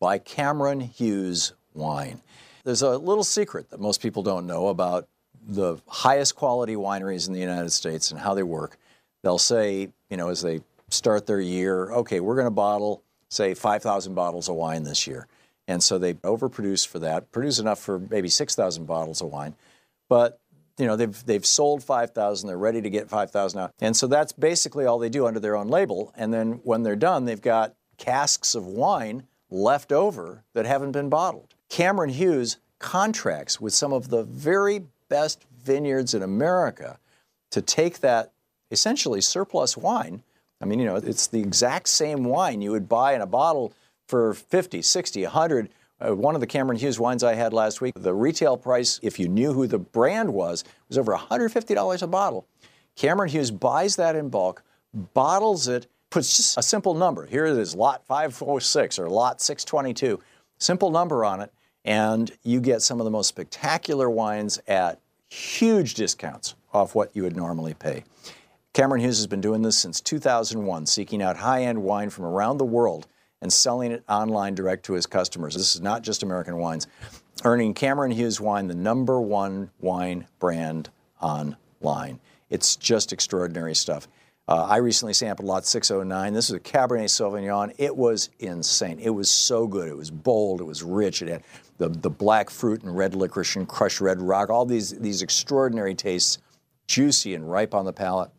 by Cameron Hughes Wine. There's a little secret that most people don't know about the highest quality wineries in the United States and how they work. They'll say, you know, as they start their year, okay, we're going to bottle, say, 5,000 bottles of wine this year. And so they overproduce for that, produce enough for maybe 6,000 bottles of wine. But you know they've they've sold 5,000. They're ready to get 5,000 out, and so that's basically all they do under their own label. And then when they're done, they've got casks of wine left over that haven't been bottled. Cameron Hughes contracts with some of the very best vineyards in America to take that essentially surplus wine. I mean, you know, it's the exact same wine you would buy in a bottle for 50, 60, 100. Uh, one of the Cameron Hughes wines I had last week, the retail price, if you knew who the brand was, was over $150 a bottle. Cameron Hughes buys that in bulk, bottles it, puts just a simple number. Here it is, lot 546 or lot 622. Simple number on it, and you get some of the most spectacular wines at huge discounts off what you would normally pay. Cameron Hughes has been doing this since 2001, seeking out high end wine from around the world and selling it online direct to his customers. This is not just American wines, earning Cameron Hughes Wine the number one wine brand online. It's just extraordinary stuff. Uh, I recently sampled lot 609. This is a Cabernet Sauvignon. It was insane. It was so good. It was bold. It was rich. It had the, the black fruit and red licorice and crushed red rock, all these, these extraordinary tastes, juicy and ripe on the palate.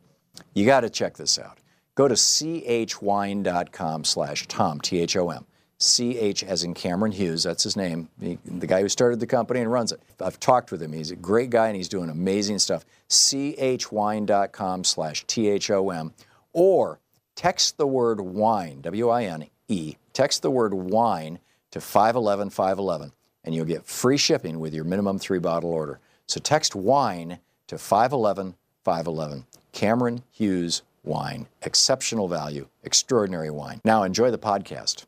You got to check this out. Go to chwine.com slash Tom, T-H-O-M. CH as in Cameron Hughes, that's his name, he, the guy who started the company and runs it. I've talked with him. He's a great guy and he's doing amazing stuff. chwine.com slash T-H-O-M or text the word wine, W-I-N-E, text the word wine to 511 511 and you'll get free shipping with your minimum three bottle order. So text wine to 511 511. Cameron Hughes Wine. Exceptional value, extraordinary wine. Now enjoy the podcast.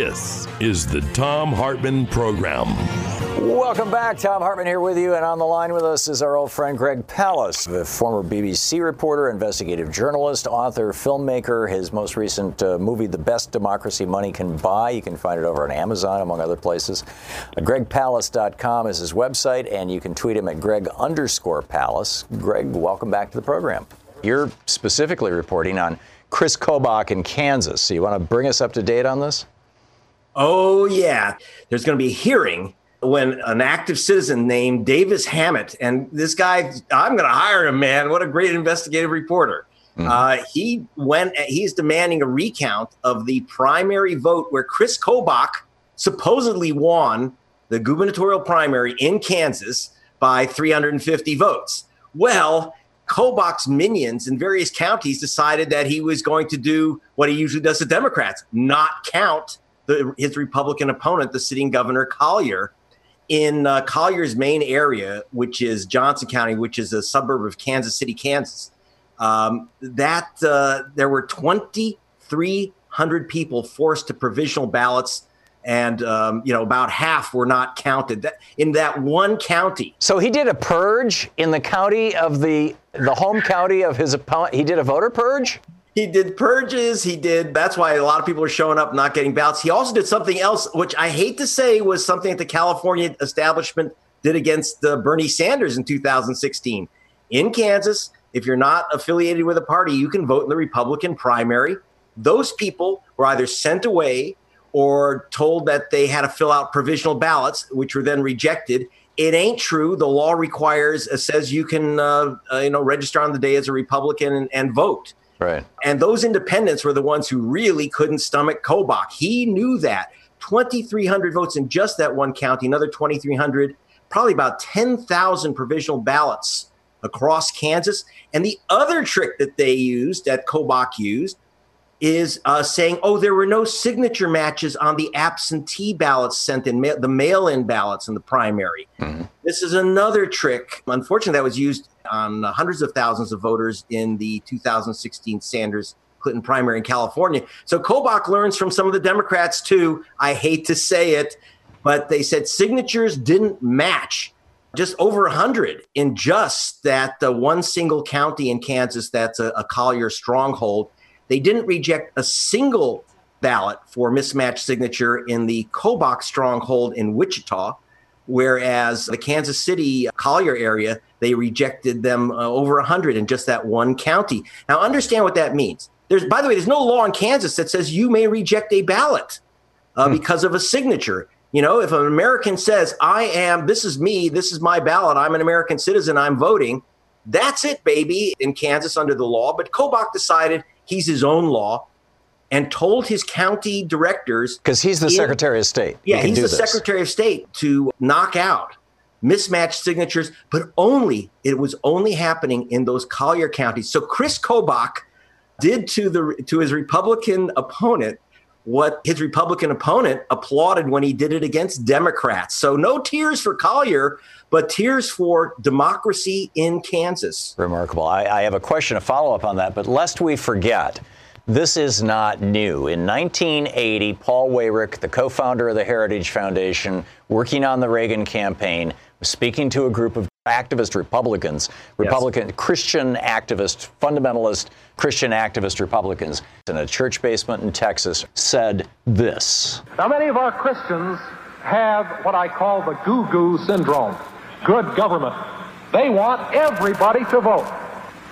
This is the Thom Hartmann Program. Welcome back. Thom Hartmann here with you, and on the line with us is our old friend Greg Palast, the former BBC reporter, investigative journalist, author, filmmaker. His most recent uh, movie, The Best Democracy Money Can Buy, you can find it over on Amazon, among other places. Uh, GregPalast.com is his website, and you can tweet him at Greg underscore Palast. Greg, welcome back to the program. You're specifically reporting on Chris Kobach in Kansas. So you want to bring us up to date on this? Oh, yeah. There's going to be a hearing when an active citizen named Davis Hammet, and this guy, I'm going to hire him, man. What a great investigative reporter. Mm-hmm. Uh, he went, he's demanding a recount of the primary vote where Chris Kobach supposedly won the gubernatorial primary in Kansas by 350 votes. Well, Kobach's minions in various counties decided that he was going to do what he usually does to Democrats, not count the, his Republican opponent, the sitting governor Colyer, in uh, Colyer's main area, which is Johnson County, which is a suburb of Kansas City, Kansas. Um, that uh, there were 2,300 people forced to provisional ballots, and um, you know about half were not counted that, in that one county. So he did a purge in the county of the the home county of his opponent. He did a voter purge he did purges. He did. That's why a lot of people are showing up not getting ballots. He also did something else, which I hate to say was something that the California establishment did against uh, Bernie Sanders in 2016. In Kansas, if you're not affiliated with a party, you can vote in the Republican primary. Those people were either sent away or told that they had to fill out provisional ballots, which were then rejected. It ain't true. The law requires uh, says you can uh, uh, you know register on the day as a Republican and, and vote. Right. And those independents were the ones who really couldn't stomach Kobach. He knew that. 2,300 votes in just that one county, another 2,300, probably about 10,000 provisional ballots across Kansas. And the other trick that they used, that Kobach used, is uh, saying, oh, there were no signature matches on the absentee ballots sent in, ma- the mail in ballots in the primary. Mm-hmm. This is another trick. Unfortunately, that was used on uh, hundreds of thousands of voters in the 2016 Sanders Clinton primary in California. So Kobach learns from some of the Democrats too. I hate to say it, but they said signatures didn't match just over 100 in just that uh, one single county in Kansas that's a, a Colyer stronghold. They didn't reject a single ballot for mismatched signature in the Kobach stronghold in Wichita, whereas the Kansas City Colyer area, they rejected them uh, over 100 in just that one county. Now, understand what that means. There's, by the way, there's no law in Kansas that says you may reject a ballot uh, hmm. because of a signature. You know, if an American says, I am, this is me, this is my ballot, I'm an American citizen, I'm voting, that's it, baby, in Kansas under the law. But Kobach decided he's his own law and told his county directors because he's the in, secretary of state yeah he he's the this. secretary of state to knock out mismatched signatures but only it was only happening in those colyer counties so chris kobach did to the to his republican opponent what his republican opponent applauded when he did it against democrats so no tears for colyer but tears for democracy in Kansas. Remarkable. I, I have a question, a follow up on that, but lest we forget, this is not new. In 1980, Paul Weyrich, the co founder of the Heritage Foundation, working on the Reagan campaign, was speaking to a group of activist Republicans, Republican yes. Christian activist, fundamentalist Christian activist Republicans in a church basement in Texas, said this. Now, many of our Christians have what I call the goo goo syndrome good government. They want everybody to vote.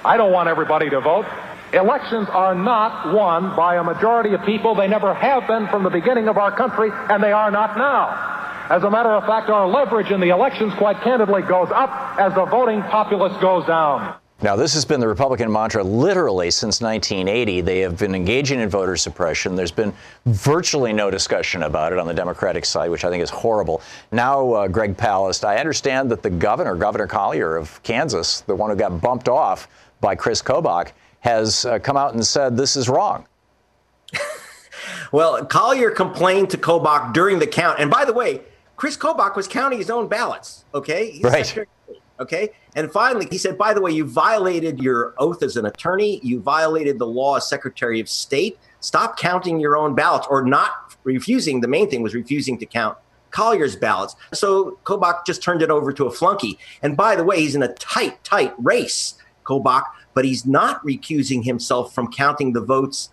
I don't want everybody to vote. Elections are not won by a majority of people. They never have been from the beginning of our country, and they are not now. As a matter of fact, our leverage in the elections, quite candidly, goes up as the voting populace goes down. Now, this has been the Republican mantra literally since 1980. They have been engaging in voter suppression. There's been virtually no discussion about it on the Democratic side, which I think is horrible. Now, uh, Greg Palast, I understand that the governor, Governor Colyer of Kansas, the one who got bumped off by Chris Kobach, has uh, come out and said this is wrong. well, Colyer complained to Kobach during the count. And by the way, Chris Kobach was counting his own ballots, okay? He's right. Okay. And finally, he said, by the way, you violated your oath as an attorney. You violated the law as Secretary of State. Stop counting your own ballots or not refusing. The main thing was refusing to count Colyer's ballots. So Kobach just turned it over to a flunky. And by the way, he's in a tight, tight race, Kobach, but he's not recusing himself from counting the votes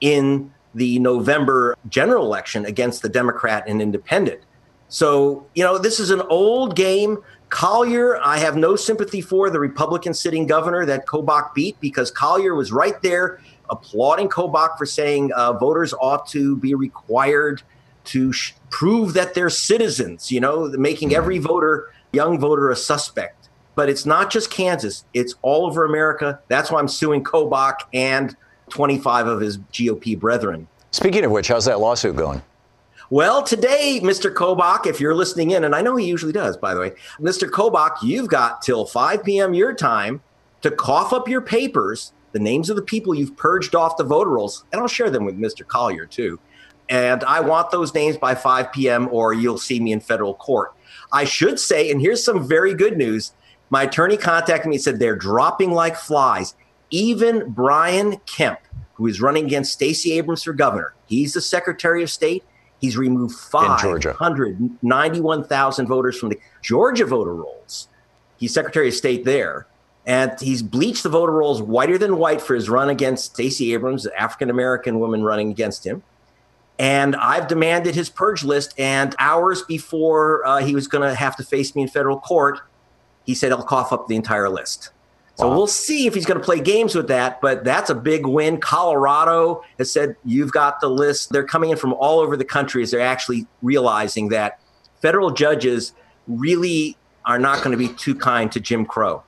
in the November general election against the Democrat and independent. So, you know, this is an old game. Colyer, I have no sympathy for the Republican sitting governor that Kobach beat because Colyer was right there applauding Kobach for saying uh, voters ought to be required to sh- prove that they're citizens, you know, making mm-hmm. every voter, young voter, a suspect. But it's not just Kansas, it's all over America. That's why I'm suing Kobach and 25 of his GOP brethren. Speaking of which, how's that lawsuit going? Well, today, Mr. Kobach, if you're listening in, and I know he usually does, by the way, Mr. Kobach, you've got till 5 p.m. your time to cough up your papers, the names of the people you've purged off the voter rolls, and I'll share them with Mr. Colyer too. And I want those names by 5 p.m., or you'll see me in federal court. I should say, and here's some very good news my attorney contacted me and said they're dropping like flies. Even Brian Kemp, who is running against Stacey Abrams for governor, he's the Secretary of State He's removed 591,000 voters from the Georgia voter rolls. He's Secretary of State there. And he's bleached the voter rolls whiter than white for his run against Stacey Abrams, the African American woman running against him. And I've demanded his purge list. And hours before uh, he was going to have to face me in federal court, he said he'll cough up the entire list. So wow. we'll see if he's going to play games with that, but that's a big win. Colorado has said you've got the list. They're coming in from all over the country as they're actually realizing that federal judges really are not going to be too kind to Jim Crow.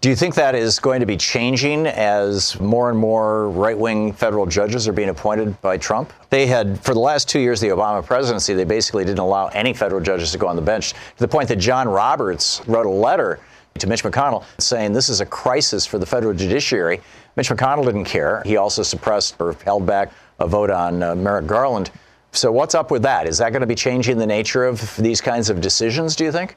Do you think that is going to be changing as more and more right wing federal judges are being appointed by Trump? They had, for the last two years of the Obama presidency, they basically didn't allow any federal judges to go on the bench to the point that John Roberts wrote a letter to Mitch McConnell saying this is a crisis for the federal judiciary. Mitch McConnell didn't care. He also suppressed or held back a vote on uh, Merrick Garland. So, what's up with that? Is that going to be changing the nature of these kinds of decisions, do you think?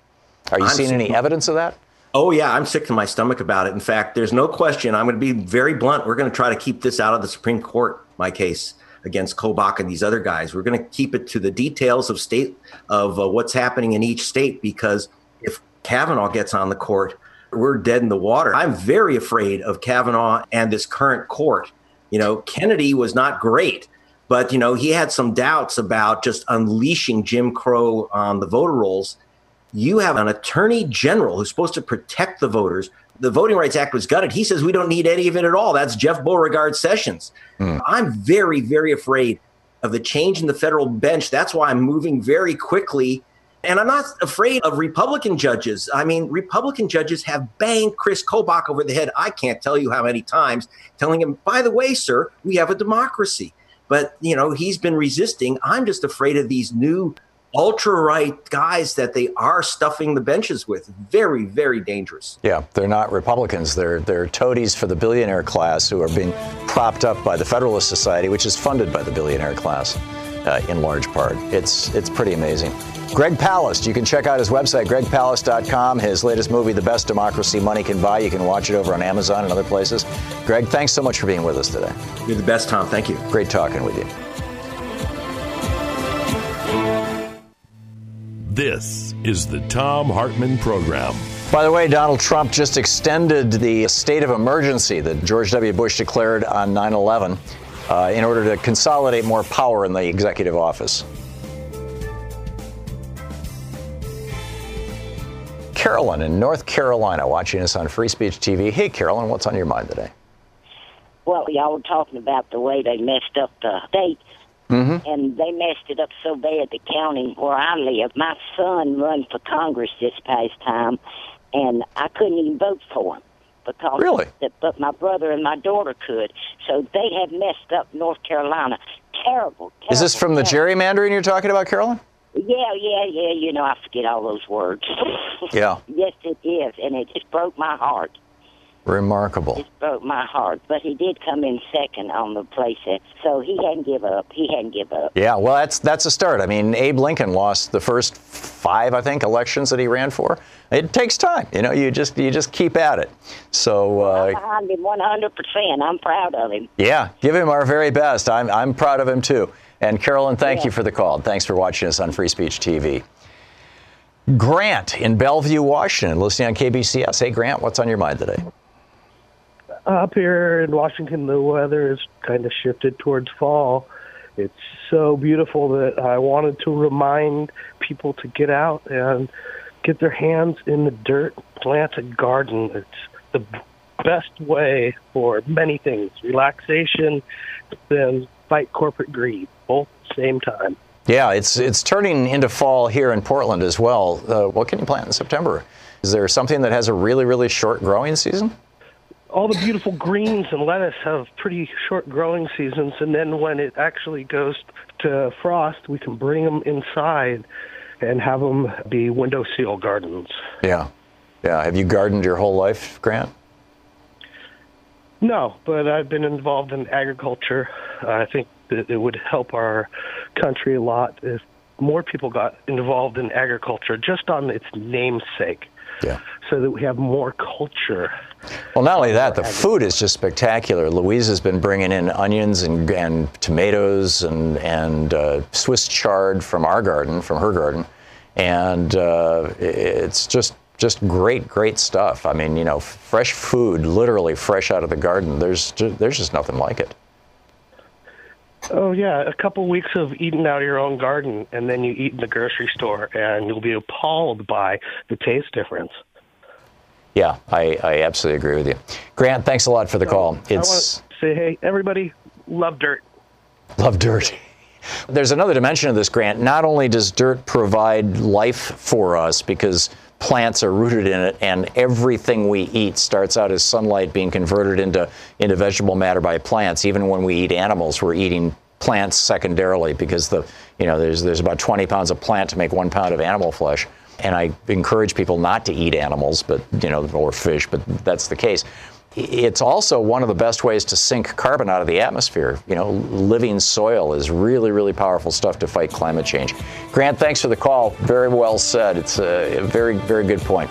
Are you I'm seeing any evidence of that? Oh, yeah, I'm sick to my stomach about it. In fact, there's no question. I'm going to be very blunt. We're going to try to keep this out of the Supreme Court, my case against Kobach and these other guys. We're going to keep it to the details of state of uh, what's happening in each state because if Kavanaugh gets on the court, we're dead in the water. I'm very afraid of Kavanaugh and this current court. You know, Kennedy was not great, but, you know, he had some doubts about just unleashing Jim Crow on the voter rolls you have an attorney general who's supposed to protect the voters. The Voting Rights Act was gutted. He says we don't need any of it at all. That's Jeff Beauregard Sessions. Mm. I'm very, very afraid of the change in the federal bench. That's why I'm moving very quickly. And I'm not afraid of Republican judges. I mean, Republican judges have banged Chris Kobach over the head. I can't tell you how many times, telling him, by the way, sir, we have a democracy. But, you know, he's been resisting. I'm just afraid of these new ultra right guys that they are stuffing the benches with. Very, very dangerous. Yeah, they're not Republicans. They're they're toadies for the billionaire class who are being propped up by the Federalist Society, which is funded by the billionaire class uh, in large part. It's it's pretty amazing. Greg Palast, you can check out his website, gregpalast.com. His latest movie, The Best Democracy Money Can Buy, you can watch it over on Amazon and other places. Greg, thanks so much for being with us today. You're the best, Tom. Thank you. Great talking with you. This is the Thom Hartmann Program. By the way, Donald Trump just extended the state of emergency that George W. Bush declared on 9 11 uh, in order to consolidate more power in the executive office. Carolyn in North Carolina watching us on Free Speech TV. Hey, Carolyn, what's on your mind today? Well, y'all were talking about the way they messed up the state Mm-hmm. And they messed it up so bad, the county where I live. My son run for Congress this past time, and I couldn't even vote for him because really, the, but my brother and my daughter could. So they have messed up North Carolina. Terrible. terrible Is this from terrible. the gerrymandering you're talking about, Carolyn? Yeah, yeah, yeah. You know, I forget all those words. yeah. Yes, it is, and it just broke my heart. Remarkable. It broke my heart, but he did come in second on the playset, so he hadn't give up. He hadn't give up. Yeah, well, that's that's a start. I mean, Abe Lincoln lost the first five, I think, elections that he ran for. It takes time, you know. You just you just keep at it. So uh, I'm behind him 100. percent I'm proud of him. Yeah, give him our very best. I'm I'm proud of him too. And Carolyn, thank yeah. you for the call. Thanks for watching us on Free Speech TV. Grant in Bellevue, Washington, listening on KBCS. Hey, Grant, what's on your mind today? Up here in Washington, the weather has kind of shifted towards fall. It's so beautiful that I wanted to remind people to get out and get their hands in the dirt, plant a garden. It's the best way for many things relaxation and fight corporate greed, both at the same time. Yeah, it's it's turning into fall here in Portland as well. Uh, what can you plant in September? Is there something that has a really, really short growing season? All the beautiful greens and lettuce have pretty short growing seasons, and then when it actually goes to frost, we can bring them inside and have them be window seal gardens. Yeah, yeah. Have you gardened your whole life, Grant? No, but I've been involved in agriculture. I think that it would help our country a lot if more people got involved in agriculture, just on its namesake. Yeah. So that we have more culture well, not only that, the food is just spectacular. Louise has been bringing in onions and, and tomatoes and, and uh, Swiss chard from our garden, from her garden, and uh, it's just just great, great stuff. I mean, you know, fresh food, literally fresh out of the garden. There's there's just nothing like it. Oh yeah, a couple weeks of eating out of your own garden, and then you eat in the grocery store, and you'll be appalled by the taste difference. Yeah, I, I absolutely agree with you. Grant, thanks a lot for the call. It's say hey, everybody, love dirt. Love dirt. There's another dimension of this grant. Not only does dirt provide life for us because plants are rooted in it and everything we eat starts out as sunlight being converted into into vegetable matter by plants. Even when we eat animals, we're eating plants secondarily because the you know there's there's about 20 pounds of plant to make one pound of animal flesh and I encourage people not to eat animals, but you know, or fish, but that's the case. It's also one of the best ways to sink carbon out of the atmosphere. You know, living soil is really, really powerful stuff to fight climate change. Grant, thanks for the call. Very well said. It's a very, very good point.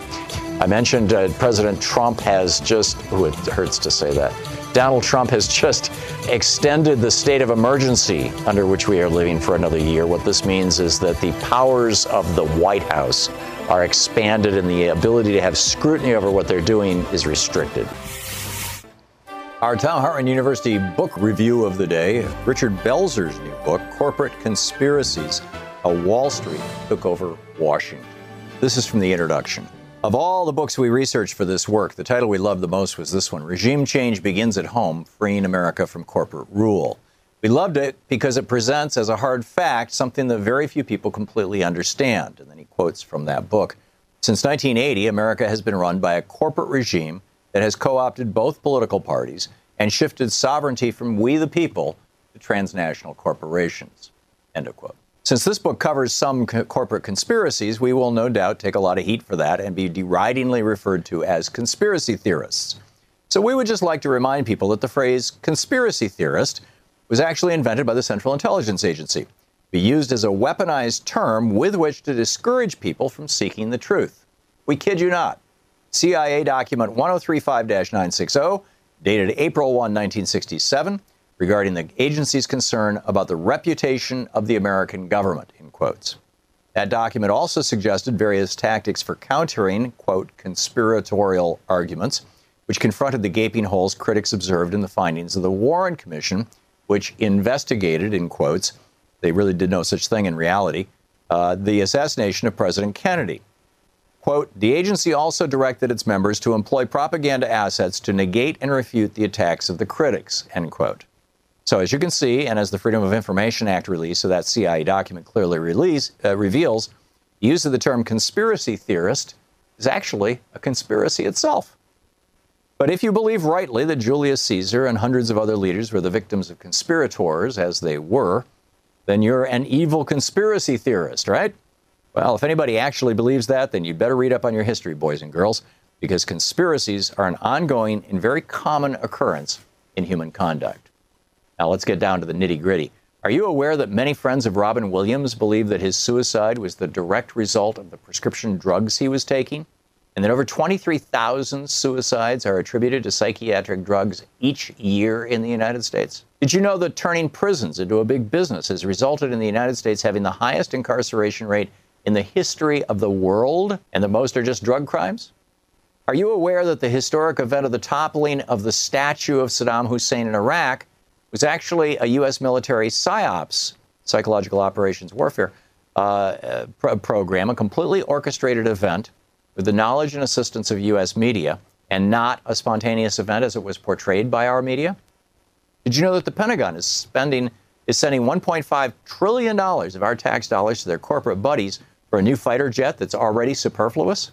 I mentioned uh, President Trump has just, oh, it hurts to say that. Donald Trump has just extended the state of emergency under which we are living for another year. What this means is that the powers of the White House are expanded and the ability to have scrutiny over what they're doing is restricted. Our Hartmann University book review of the day Richard Belzer's new book, Corporate Conspiracies How Wall Street Took Over Washington. This is from the introduction. Of all the books we researched for this work, the title we loved the most was this one Regime Change Begins at Home Freeing America from Corporate Rule. We loved it because it presents as a hard fact something that very few people completely understand. And then he quotes from that book. Since 1980, America has been run by a corporate regime that has co opted both political parties and shifted sovereignty from we the people to transnational corporations. End of quote. Since this book covers some co- corporate conspiracies, we will no doubt take a lot of heat for that and be deridingly referred to as conspiracy theorists. So we would just like to remind people that the phrase conspiracy theorist was actually invented by the Central Intelligence Agency, be used as a weaponized term with which to discourage people from seeking the truth. We kid you not. CIA document 1035 960, dated April 1, 1967 regarding the agency's concern about the reputation of the American government, in quotes. That document also suggested various tactics for countering, quote, conspiratorial arguments, which confronted the gaping holes critics observed in the findings of the Warren Commission, which investigated, in quotes, they really did no such thing in reality, uh, the assassination of President Kennedy. Quote, the agency also directed its members to employ propaganda assets to negate and refute the attacks of the critics, end quote. So, as you can see, and as the Freedom of Information Act release, so that CIA document clearly release, uh, reveals, use of the term conspiracy theorist is actually a conspiracy itself. But if you believe rightly that Julius Caesar and hundreds of other leaders were the victims of conspirators, as they were, then you're an evil conspiracy theorist, right? Well, if anybody actually believes that, then you'd better read up on your history, boys and girls, because conspiracies are an ongoing and very common occurrence in human conduct. Now let's get down to the nitty gritty. Are you aware that many friends of Robin Williams believe that his suicide was the direct result of the prescription drugs he was taking? And that over 23,000 suicides are attributed to psychiatric drugs each year in the United States? Did you know that turning prisons into a big business has resulted in the United States having the highest incarceration rate in the history of the world and that most are just drug crimes? Are you aware that the historic event of the toppling of the statue of Saddam Hussein in Iraq was actually a U.S. military PSYOPs, psychological operations warfare uh, pro- program, a completely orchestrated event with the knowledge and assistance of U.S. media, and not a spontaneous event as it was portrayed by our media. Did you know that the Pentagon is spending is sending 1.5 trillion dollars of our tax dollars to their corporate buddies for a new fighter jet that's already superfluous?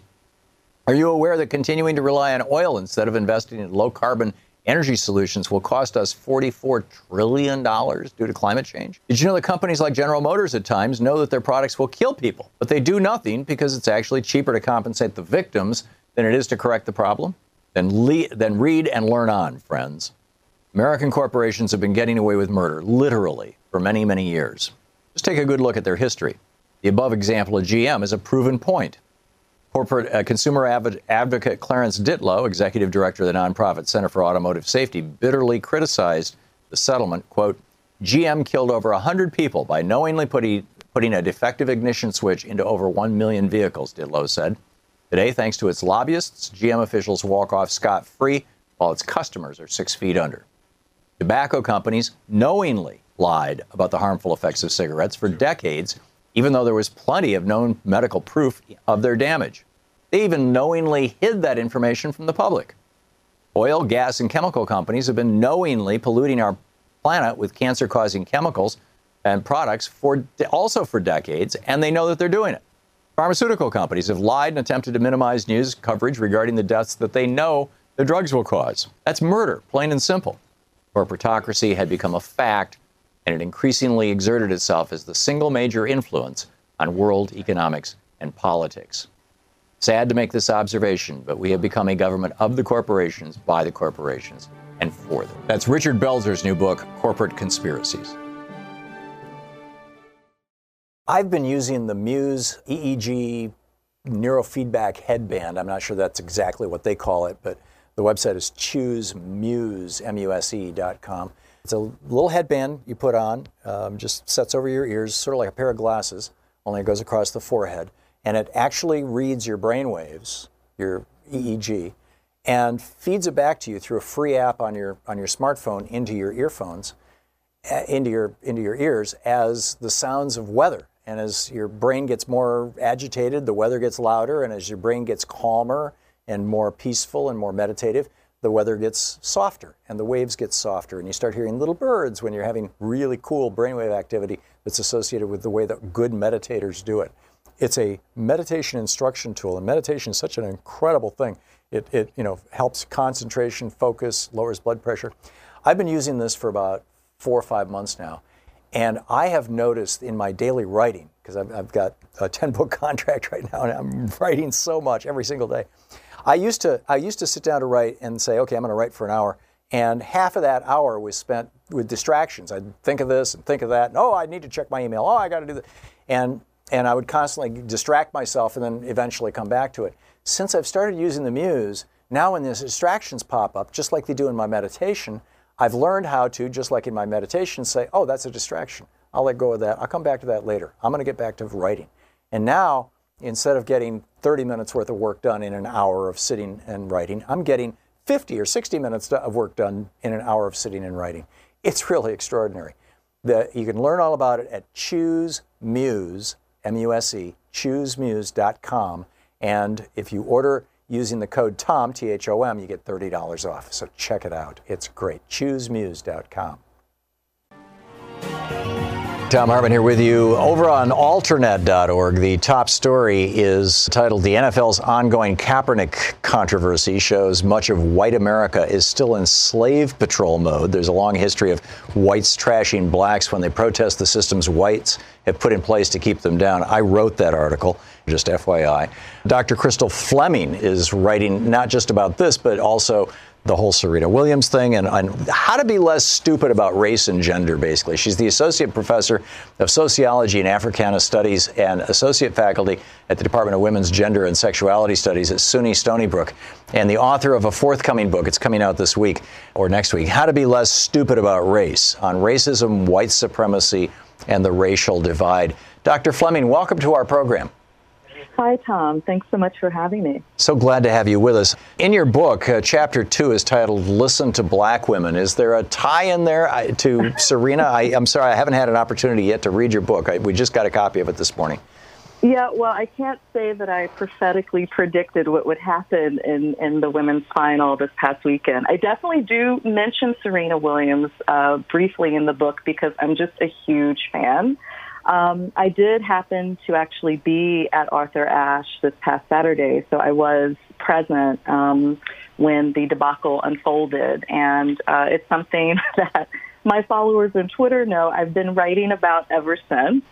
Are you aware that continuing to rely on oil instead of investing in low carbon energy solutions will cost us $44 trillion due to climate change. Did you know that companies like General Motors at times know that their products will kill people, but they do nothing because it's actually cheaper to compensate the victims than it is to correct the problem? Then, le- then read and learn on, friends. American corporations have been getting away with murder, literally, for many, many years. Just take a good look at their history. The above example of GM is a proven point. Corporate uh, consumer advocate Clarence Ditlow, executive director of the nonprofit Center for Automotive Safety, bitterly criticized the settlement. Quote, GM killed over 100 people by knowingly putting, putting a defective ignition switch into over 1 million vehicles, Ditlow said. Today, thanks to its lobbyists, GM officials walk off scot free while its customers are six feet under. Tobacco companies knowingly lied about the harmful effects of cigarettes for decades, even though there was plenty of known medical proof of their damage. They even knowingly hid that information from the public. Oil, gas, and chemical companies have been knowingly polluting our planet with cancer causing chemicals and products for also for decades, and they know that they're doing it. Pharmaceutical companies have lied and attempted to minimize news coverage regarding the deaths that they know the drugs will cause. That's murder, plain and simple. Corporatocracy had become a fact, and it increasingly exerted itself as the single major influence on world economics and politics. Sad to make this observation, but we have become a government of the corporations, by the corporations, and for them. That's Richard Belzer's new book, Corporate Conspiracies. I've been using the Muse EEG neurofeedback headband. I'm not sure that's exactly what they call it, but the website is choosemuse, M-U-S-E.com. It's a little headband you put on, um, just sets over your ears, sort of like a pair of glasses, only it goes across the forehead. And it actually reads your brain waves, your EEG, and feeds it back to you through a free app on your, on your smartphone into your earphones, into your, into your ears as the sounds of weather and as your brain gets more agitated, the weather gets louder. And as your brain gets calmer and more peaceful and more meditative, the weather gets softer and the waves get softer. And you start hearing little birds when you're having really cool brainwave activity that's associated with the way that good meditators do it. It's a meditation instruction tool, and meditation is such an incredible thing. It, it you know helps concentration, focus, lowers blood pressure. I've been using this for about four or five months now, and I have noticed in my daily writing, because I've, I've, got a 10 book contract right now and I'm writing so much every single day. I used to, I used to sit down to write and say, okay, I'm going to write for an hour. And half of that hour was spent with distractions. I'd think of this and think of that. And, oh, I need to check my email. Oh, I got to do that. And, and I would constantly distract myself and then eventually come back to it. Since I've started using the Muse, now when these distractions pop up, just like they do in my meditation, I've learned how to, just like in my meditation, say, oh, that's a distraction. I'll let go of that. I'll come back to that later. I'm going to get back to writing. And now, instead of getting 30 minutes worth of work done in an hour of sitting and writing, I'm getting 50 or 60 minutes of work done in an hour of sitting and writing. It's really extraordinary. The, you can learn all about it at Choose Muse, M U S E, choosemuse.com. And if you order using the code TOM, T H O M, you get $30 off. So check it out. It's great. ChooseMuse.com. Thom Hartmann here with you. Over on alternet.org, the top story is titled The NFL's ongoing Kaepernick controversy shows much of white America is still in slave patrol mode. There's a long history of whites trashing blacks when they protest the systems whites have put in place to keep them down. I wrote that article, just FYI. Dr. Crystal Fleming is writing not just about this, but also the whole Serena Williams thing and, how to be less stupid about race and gender, basically. She's the Associate Professor of Sociology and Africana Studies and Associate Faculty at the Department of Women's Gender and Sexuality Studies at SUNY Stony Brook, and the author of a forthcoming book. It's coming out this week or next week How to Be Less Stupid About Race on Racism, White Supremacy, and the Racial Divide. Dr. Fleming, welcome to our program. Hi, Tom. Thanks so much for having me. So glad to have you with us. In your book, uh, chapter two is titled Listen to Black Women. Is there a tie in there to Serena? I, am sorry, I haven't had an opportunity yet to read your book. I, we just got a copy of it this morning. Yeah, well, I can't say that I prophetically predicted what would happen in, in the women's final this past weekend. I definitely do mention Serena Williams uh, briefly in the book because I'm just a huge fan. Um, I did happen to actually be at Arthur Ashe this past Saturday, so I was present um, when the debacle unfolded, and uh, it's something that my followers on Twitter know I've been writing about ever since.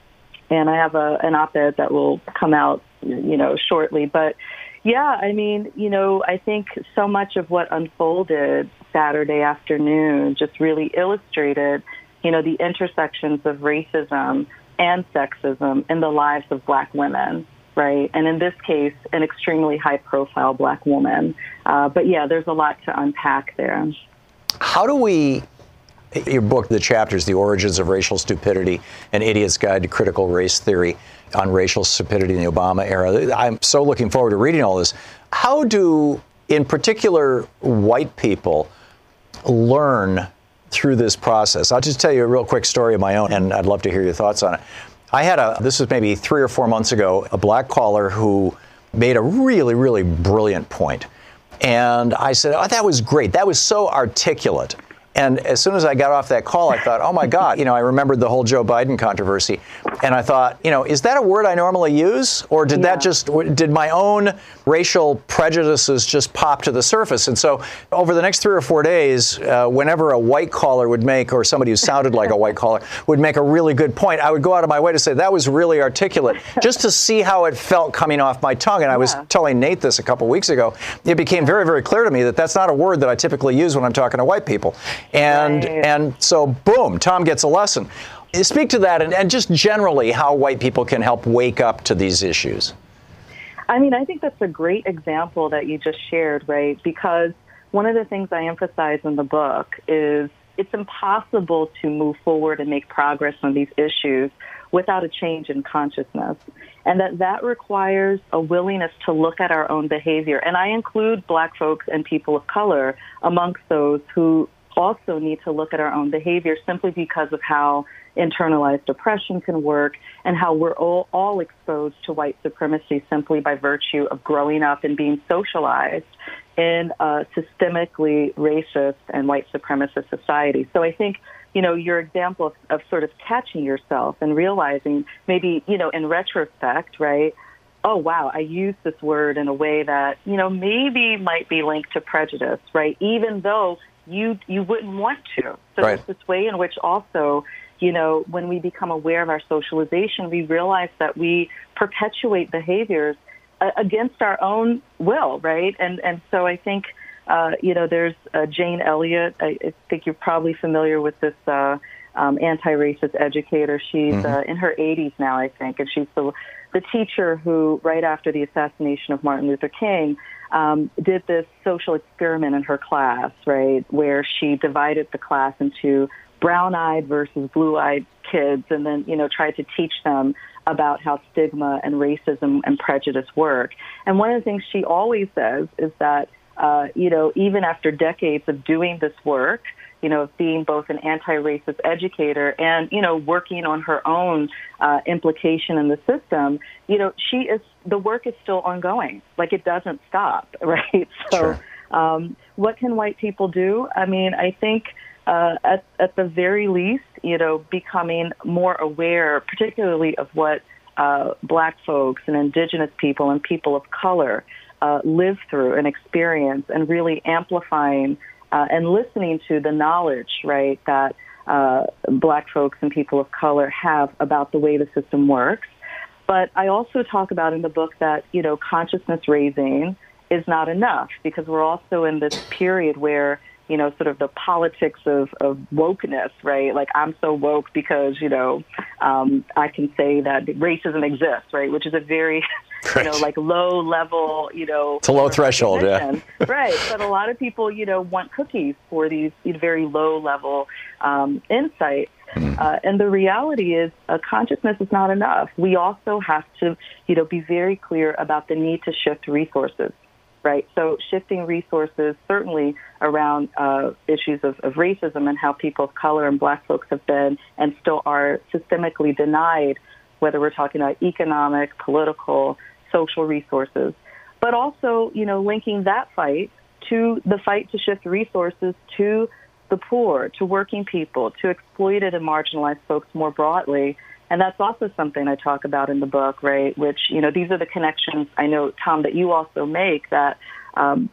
And I have a, an op-ed that will come out, you know, shortly. But yeah, I mean, you know, I think so much of what unfolded Saturday afternoon just really illustrated, you know, the intersections of racism and sexism in the lives of black women, right? And in this case, an extremely high profile black woman. Uh, but yeah, there's a lot to unpack there. How do we your book, the chapters, The Origins of Racial Stupidity, An Idiot's Guide to Critical Race Theory on Racial Stupidity in the Obama Era. I'm so looking forward to reading all this. How do, in particular, white people learn through this process. I'll just tell you a real quick story of my own, and I'd love to hear your thoughts on it. I had a, this was maybe three or four months ago, a black caller who made a really, really brilliant point. And I said, Oh, that was great. That was so articulate. And as soon as I got off that call, I thought, oh my God, you know, I remembered the whole Joe Biden controversy. And I thought, you know, is that a word I normally use? Or did yeah. that just, did my own racial prejudices just pop to the surface? And so over the next three or four days, uh, whenever a white caller would make, or somebody who sounded like a white caller would make a really good point, I would go out of my way to say, that was really articulate, just to see how it felt coming off my tongue. And I was telling Nate this a couple weeks ago. It became very, very clear to me that that's not a word that I typically use when I'm talking to white people. And right. and so boom, Tom gets a lesson. Speak to that and, and just generally how white people can help wake up to these issues. I mean, I think that's a great example that you just shared, right? Because one of the things I emphasize in the book is it's impossible to move forward and make progress on these issues without a change in consciousness. And that that requires a willingness to look at our own behavior. And I include black folks and people of color amongst those who also need to look at our own behavior simply because of how internalized oppression can work and how we're all, all exposed to white supremacy simply by virtue of growing up and being socialized in a systemically racist and white supremacist society. So I think, you know, your example of, of sort of catching yourself and realizing maybe, you know, in retrospect, right, oh wow, I used this word in a way that, you know, maybe might be linked to prejudice, right? Even though you you wouldn't want to. So right. there's this way in which also, you know, when we become aware of our socialization, we realize that we perpetuate behaviors uh, against our own will, right? And and so I think, uh, you know, there's uh, Jane Elliott. I, I think you're probably familiar with this. Uh, um, anti-racist educator. She's mm-hmm. uh, in her 80s now, I think, and she's the the teacher who, right after the assassination of Martin Luther King, um, did this social experiment in her class, right, where she divided the class into brown-eyed versus blue-eyed kids, and then you know tried to teach them about how stigma and racism and prejudice work. And one of the things she always says is that uh, you know even after decades of doing this work, you know, of being both an anti-racist educator and, you know, working on her own uh, implication in the system, you know, she is, the work is still ongoing. Like it doesn't stop, right? So, sure. um, what can white people do? I mean, I think, uh, at, at the very least, you know, becoming more aware, particularly of what uh, black folks and indigenous people and people of color uh, live through and experience and really amplifying uh, and listening to the knowledge, right, that uh, black folks and people of color have about the way the system works. But I also talk about in the book that, you know, consciousness raising is not enough because we're also in this period where, you know, sort of the politics of, of wokeness, right? Like I'm so woke because, you know, um, I can say that racism exists, right? Which is a very right. you know, like low level, you know. It's a low threshold, yeah. right. But a lot of people, you know, want cookies for these very low level um, insights. Mm. Uh, and the reality is, uh, consciousness is not enough. We also have to, you know, be very clear about the need to shift resources right? So shifting resources certainly around uh, issues of, of, racism and how people of color and black folks have been and still are systemically denied, whether we're talking about economic, political, social resources, but also, you know, linking that fight to the fight to shift resources to the poor, to working people, to exploited and marginalized folks more broadly. And that's also something I talk about in the book, right? Which, you know, these are the connections I know, Tom, that you also make that um,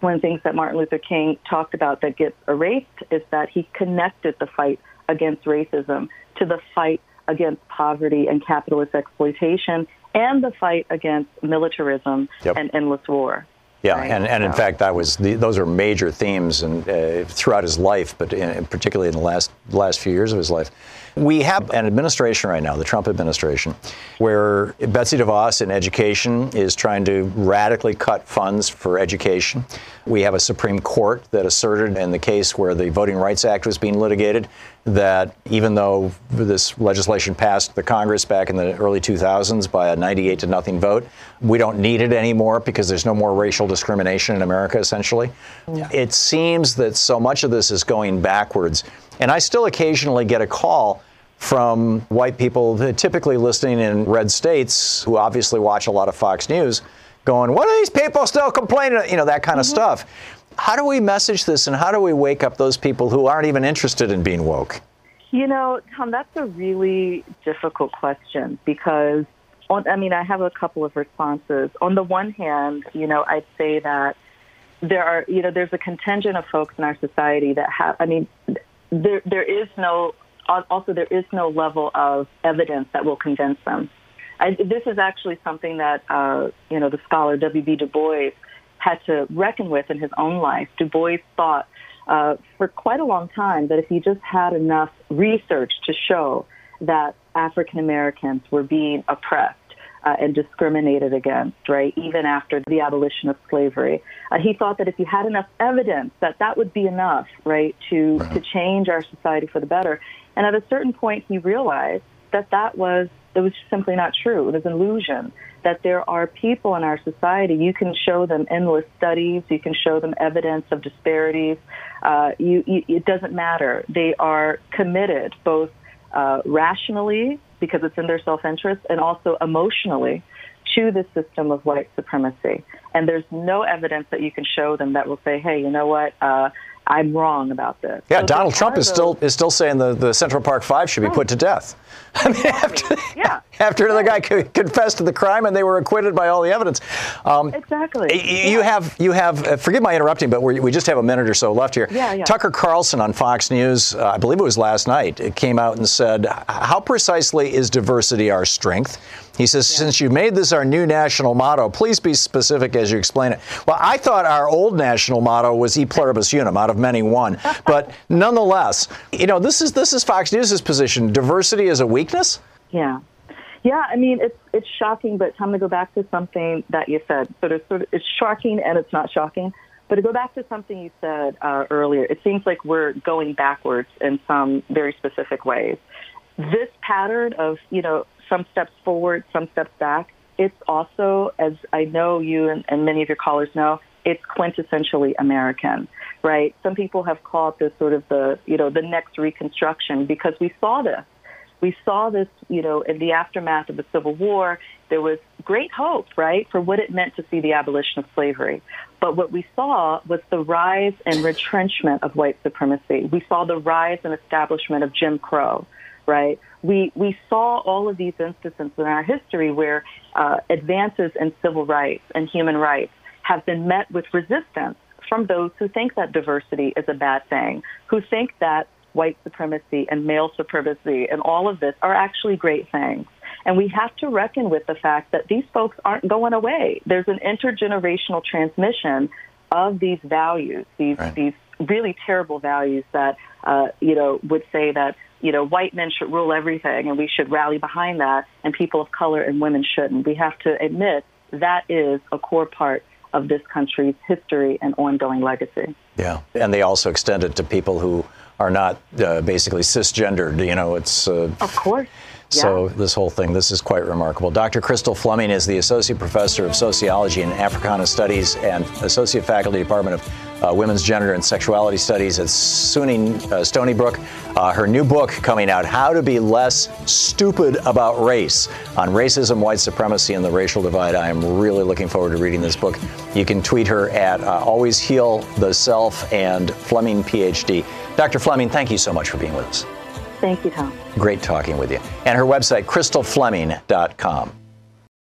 one of the things that Martin Luther King talked about that gets erased is that he connected the fight against racism to the fight against poverty and capitalist exploitation and the fight against militarism yep. and endless war. Yeah, right? and, and in fact, that was the, those are major themes and uh, throughout his life, but in, particularly in the last last few years of his life. We have an administration right now, the Trump administration, where Betsy DeVos in education is trying to radically cut funds for education. We have a Supreme Court that asserted in the case where the Voting Rights Act was being litigated that even though this legislation passed the Congress back in the early 2000s by a 98 to nothing vote, we don't need it anymore because there's no more racial discrimination in America, essentially. Yeah. It seems that so much of this is going backwards. And I still occasionally get a call from white people, typically listening in red states, who obviously watch a lot of Fox News, going, What are these people still complaining? You know, that kind of mm-hmm. stuff. How do we message this and how do we wake up those people who aren't even interested in being woke? You know, Tom, that's a really difficult question because, on, I mean, I have a couple of responses. On the one hand, you know, I'd say that there are, you know, there's a contingent of folks in our society that have, I mean, there there is no also there is no level of evidence that will convince them. I, this is actually something that uh, you know the scholar W.B. Du Bois had to reckon with in his own life. Du Bois thought uh, for quite a long time that if he just had enough research to show that African Americans were being oppressed uh, and discriminated against, right, even after the abolition of slavery. Uh, he thought that if you had enough evidence, that that would be enough, right, to, to change our society for the better. And at a certain point, he realized that that was, it was simply not true. It was an illusion that there are people in our society, you can show them endless studies, you can show them evidence of disparities. Uh, you, you, it doesn't matter. They are committed both uh, rationally because it's in their self interest and also emotionally to the system of white supremacy. And there's no evidence that you can show them that will say, hey, you know what? Uh, I'm wrong about this. Yeah, so Donald Trump is those, still is still saying the, the Central Park Five should be put to death. I mean, after, yeah. after the guy confessed to the crime and they were acquitted by all the evidence. Um, exactly. You yeah. have you have. Uh, forgive my interrupting, but we just have a minute or so left here. Yeah, yeah. Tucker Carlson on Fox News, uh, I believe it was last night, it came out and said, "How precisely is diversity our strength?" He says, yeah. since you made this our new national motto, please be specific as you explain it. Well, I thought our old national motto was e pluribus unum, out of many one. but nonetheless, you know, this is this is Fox News' position. Diversity is a weakness? Yeah. Yeah, I mean it's it's shocking, but time to go back to something that you said. So there's sort of it's shocking and it's not shocking. But to go back to something you said uh, earlier, it seems like we're going backwards in some very specific ways. This pattern of you know some steps forward, some steps back. It's also, as I know you and, and many of your callers know, it's quintessentially American, right? Some people have called this sort of the, you know, the next Reconstruction because we saw this. We saw this, you know, in the aftermath of the Civil War. There was great hope, right, for what it meant to see the abolition of slavery. But what we saw was the rise and retrenchment of white supremacy. We saw the rise and establishment of Jim Crow, right? we, we saw all of these instances in our history where uh, advances in civil rights and human rights have been met with resistance from those who think that diversity is a bad thing, who think that white supremacy and male supremacy and all of this are actually great things. And we have to reckon with the fact that these folks aren't going away. There's an intergenerational transmission of these values, these, right. these really terrible values that, uh, you know, would say that you know, white men should rule everything and we should rally behind that, and people of color and women shouldn't. We have to admit that is a core part of this country's history and ongoing legacy. Yeah, and they also extend it to people who are not uh, basically cisgendered. You know, it's uh, of course. Yeah. So this whole thing, this is quite remarkable. Dr. Crystal Fleming is the Associate Professor of Sociology and Africana Studies and Associate Faculty Department of uh, Women's Gender and Sexuality Studies at SUNY uh, Stony Brook. Uh, her new book coming out, How to Be Less Stupid About Race, on racism, white supremacy, and the racial divide. I am really looking forward to reading this book. You can tweet her at uh, Always Heal the Self and Fleming PhD. Dr. Fleming, thank you so much for being with us. Thank you, Thom. Great talking with you. And her website, crystalfleming.com.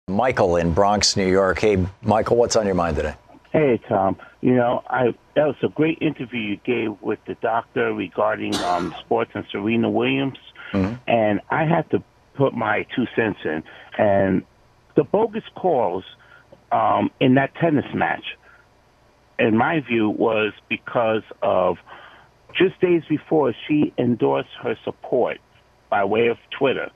Michael in Bronx, New York. Hey, Michael, what's on your mind today? Hey, Thom. You know, I that was a great interview you gave with the doctor regarding um, sports and Serena Williams, mm-hmm. and I had to put my two cents in. And the bogus calls um, in that tennis match, in my view, was because of just days before she endorsed her support by way of Twitter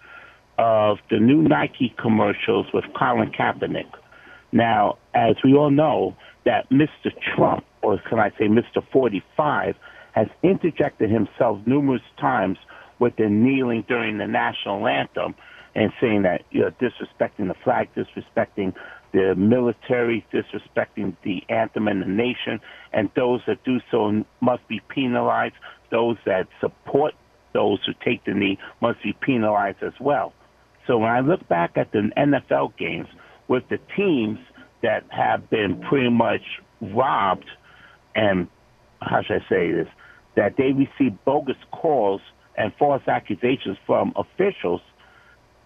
of the new Nike commercials with Colin Kaepernick. Now, as we all know, that Mr. Trump, or can I say Mr. 45, has interjected himself numerous times with the kneeling during the national anthem and saying that you're disrespecting the flag, disrespecting the military, disrespecting the anthem and the nation, and those that do so must be penalized. Those that support those who take the knee must be penalized as well. So when I look back at the NFL games with the teams that have been pretty much robbed and how should I say this, that they receive bogus calls and false accusations from officials,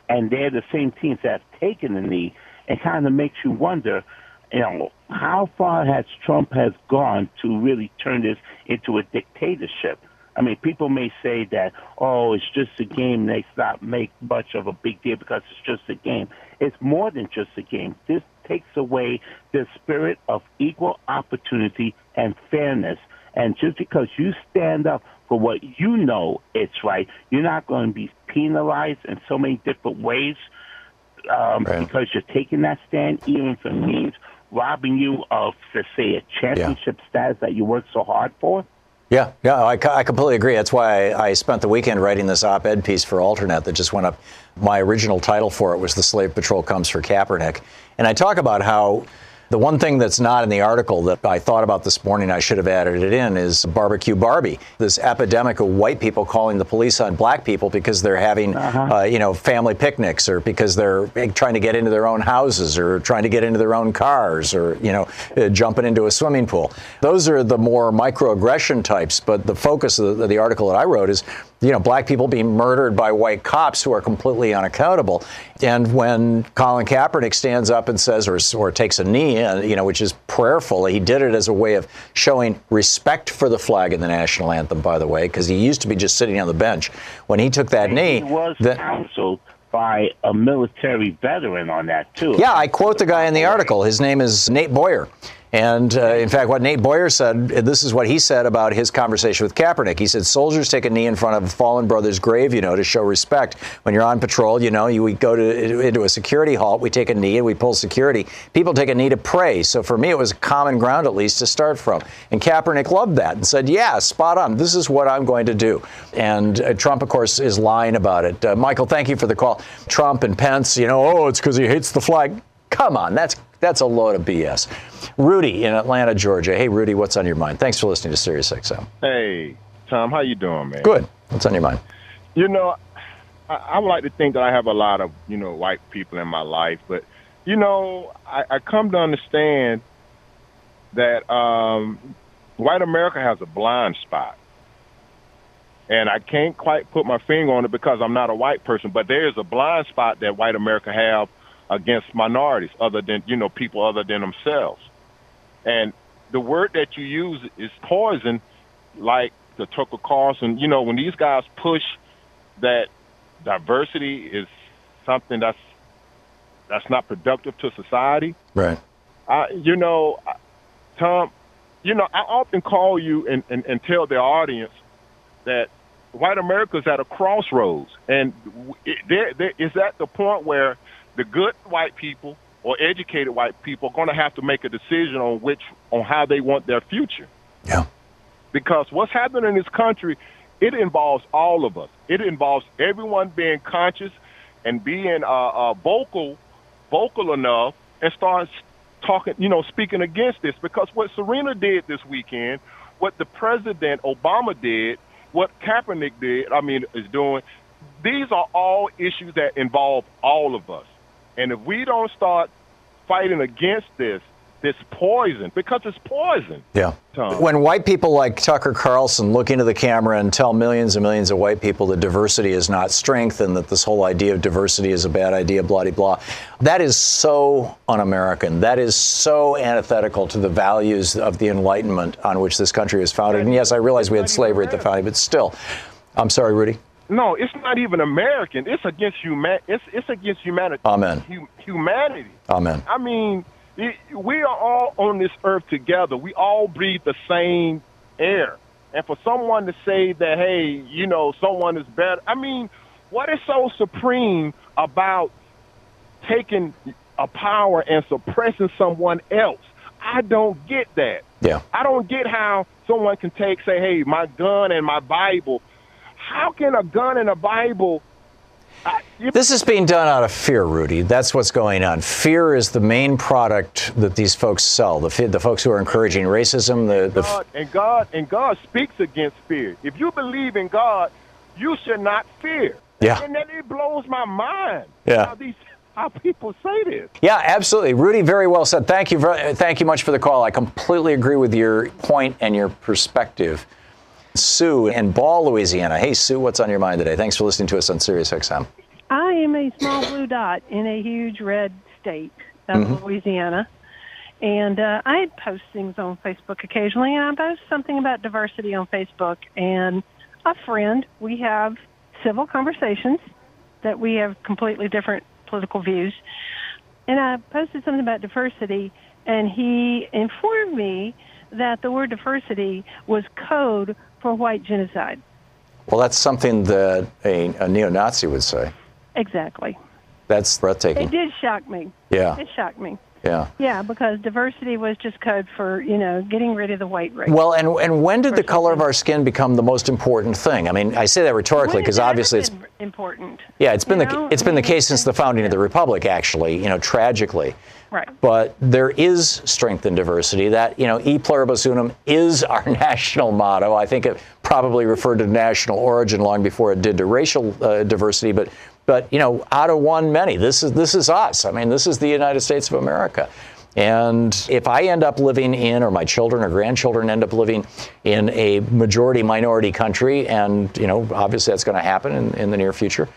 and they're the same teams that have taken the knee, it kind of makes you wonder, you know, how far has Trump has gone to really turn this into a dictatorship? I mean, people may say that, oh, it's just a game. They not make much of a big deal because it's just a game. It's more than just a game. This takes away the spirit of equal opportunity and fairness. And just because you stand up for what you know it's right, you're not going to be penalized in so many different ways um, right. because you're taking that stand, even if it means robbing you of, to say, a championship yeah. status that you worked so hard for. Yeah, yeah, I, I completely agree. That's why I, I spent the weekend writing this op-ed piece for Alternet that just went up. My original title for it was "The Slave Patrol Comes for Kaepernick," and I talk about how the one thing that's not in the article that I thought about this morning, I should have added it in, is barbecue Barbie. This epidemic of white people calling the police on black people because they're having, uh-huh. uh, you know, family picnics or because they're trying to get into their own houses or trying to get into their own cars or, you know, uh, jumping into a swimming pool. Those are the more microaggression types. But the focus of the, the article that I wrote is you know, black people being murdered by white cops who are completely unaccountable. And when Colin Kaepernick stands up and says, or, or takes a knee, uh, you know, which is prayerful, he did it as a way of showing respect for the flag and the national anthem, by the way, because he used to be just sitting on the bench. When he took that and knee, he was counseled by a military veteran on that too. Yeah, I quote the guy in the article. His name is Nate Boyer. And uh, in fact, what Nate Boyer said, this is what he said about his conversation with Kaepernick. He said, Soldiers take a knee in front of a fallen brother's grave, you know, to show respect. When you're on patrol, you know, you, we go to, into a security halt, we take a knee and we pull security. People take a knee to pray. So for me, it was common ground, at least, to start from. And Kaepernick loved that and said, Yeah, spot on. This is what I'm going to do. And uh, Trump, of course, is lying about it. Uh, Michael, thank you for the call. Trump and Pence, you know, oh, it's because he hates the flag. Come on, that's that's a load of BS. Rudy in Atlanta, Georgia. Hey, Rudy, what's on your mind? Thanks for listening to Sirius XM. Hey, Thom, how you doing, man? Good. What's on your mind? You know, I, I like to think that I have a lot of you know white people in my life, but you know, I, I come to understand that um, white America has a blind spot. And I can't quite put my finger on it because I'm not a white person, but there is a blind spot that white America have against minorities other than, you know, people other than themselves. And the word that you use is poison, like the Tucker Carlson. You know, when these guys push that diversity is something that's that's not productive to society. Right. I, you know, Thom, you know, I often call you and, and, and tell the audience that white America's at a crossroads, and it, there, there is at the point where the good white people or educated white people are going to have to make a decision on which on how they want their future. Yeah. Because what's happening in this country, it involves all of us. It involves everyone being conscious and being uh, uh, vocal, vocal enough, and start talking, you know, speaking against this. Because what Serena did this weekend, what the President Obama did, what Kaepernick did, I mean, is doing, these are all issues that involve all of us. And if we don't start fighting against this, this poison, because it's poison. Yeah. Thom. When white people like Tucker Carlson look into the camera and tell millions and millions of white people that diversity is not strength and that this whole idea of diversity is a bad idea, blah, blah, blah, that is so un American. That is so antithetical to the values of the Enlightenment on which this country was founded. And yes, I realize we had slavery at the founding, but still. I'm sorry, Rudy. No, it's not even American. It's against human. It's it's against humanity. Amen. Hum- humanity. Amen. I mean, it, we are all on this earth together. We all breathe the same air. And for someone to say that, hey, you know, someone is better. I mean, What is so supreme about taking a power and suppressing someone else? I don't get that. Yeah. I don't get how someone can take, say, hey, my gun and my Bible. How can a gun and a Bible uh, this is being done out of fear, Rudy. That's what's going on. Fear is the main product that these folks sell. The the folks who are encouraging racism. The, the God, and God and God speaks against fear. If you believe in God, you should not fear. Yeah. And then it blows my mind. Yeah. How these how people say this. Yeah, absolutely, Rudy. Very well said. Thank you. Very, thank you much for the call. I completely agree with your point and your perspective. Sue in Ball, Louisiana. Hey, Sue, what's on your mind today? Thanks for listening to us on Sirius XM. I am a small blue dot in a huge red state of mm-hmm. Louisiana. And uh, I post things on Facebook occasionally, and I post something about diversity on Facebook. And a friend, we have civil conversations that we have completely different political views. And I posted something about diversity, and he informed me that the word diversity was code for white genocide. Well, that's something that a, a neo Nazi would say. Exactly. That's breathtaking. It did shock me. Yeah. It shocked me. Yeah. Yeah, because diversity was just code for, you know, getting rid of the white race. Well, and and when did the color of our skin become the most important thing? I mean, I say that rhetorically because obviously it's important. Yeah, it's been you the know? it's been the case since the founding of the republic actually, you know, tragically. Right. But there is strength in diversity. That, you know, e pluribus unum is our national motto. I think it probably referred to national origin long before it did to racial uh, diversity, but but you know, out of one, many. This is this is us. I mean, this is the United States of America. And if I end up living in, or my children or grandchildren end up living in a majority minority country, and you know, obviously that's going to happen in, in the near future.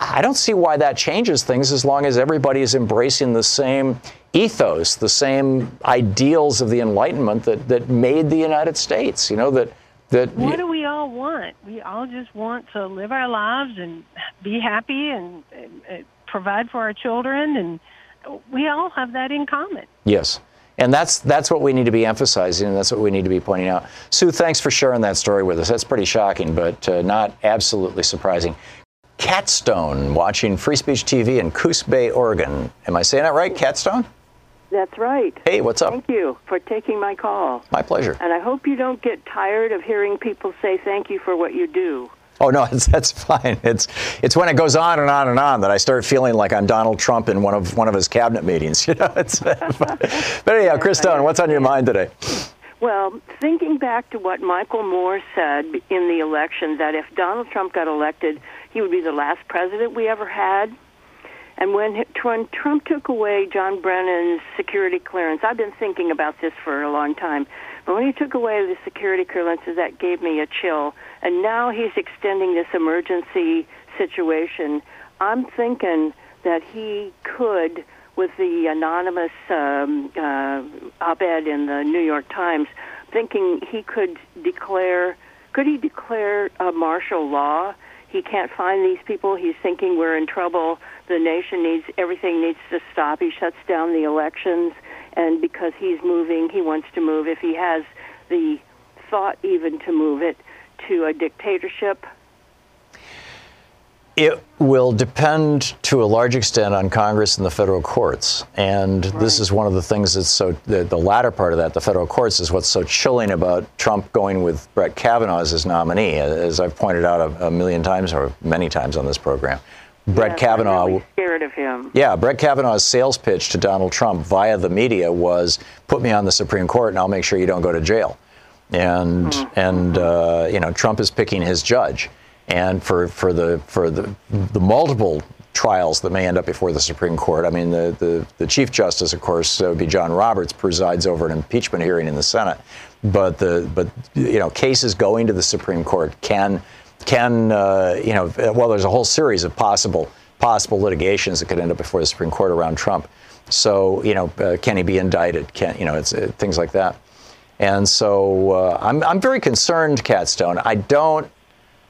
I don't see why that changes things as long as everybody is embracing the same ethos, the same ideals of the Enlightenment that, that made the United States. You know, that that what do we all want? We all just want to live our lives and be happy and, and, and provide for our children, and we all have that in common. Yes. And that's that's what we need to be emphasizing, and that's what we need to be pointing out. Sue, thanks for sharing that story with us. That's pretty shocking, but uh, not absolutely surprising. Catstone watching Free Speech TV in Coos Bay, Oregon. Am I saying that right, Catstone? That's right. Hey, what's up? Thank you for taking my call. My pleasure. And I hope you don't get tired of hearing people say thank you for what you do. Oh no, it's, that's fine. It's it's when it goes on and on and on that I start feeling like I'm Donald Trump in one of one of his cabinet meetings. You know, it's, but anyhow, Chris Stone, what's on your mind today? Well, thinking back to what Michael Moore said in the election, that if Donald Trump got elected, he would be the last president we ever had. And when, when Trump took away John Brennan's security clearance, I've been thinking about this for a long time. But when he took away the security clearances, that gave me a chill. And now he's extending this emergency situation. I'm thinking that he could, with the anonymous um, uh, op-ed in the New York Times, thinking he could declare, could he declare a martial law? He can't find these people. He's thinking we're in trouble the nation needs everything needs to stop. He shuts down the elections, and because he's moving, he wants to move. If he has the thought even to move it to a dictatorship, it will depend to a large extent on Congress and the federal courts. And right. this is one of the things that's so, the, the, latter part of that, the federal courts, is what's so chilling about Trump going with Brett Kavanaugh as his nominee, as I've pointed out a, a million times or many times on this program. Brett yes, Kavanaugh. Really scared of him. Yeah, Brett Kavanaugh's sales pitch to Donald Trump via the media was, "Put me on the Supreme Court, and I'll make sure you don't go to jail." And mm-hmm. and uh, you know, Trump is picking his judge, and for for the for the the multiple trials that may end up before the Supreme Court. I mean, the the, the Chief Justice, of course, would be John Roberts, presides over an impeachment hearing in the Senate. But the but you know, cases going to the Supreme Court can can uh, you know well there's a whole series of possible possible litigations that could end up before the Supreme Court around Trump. So you know uh, can he be indicted? Can you know it's uh, things like that. And so uh, I'm I'm very concerned, Catstone. I don't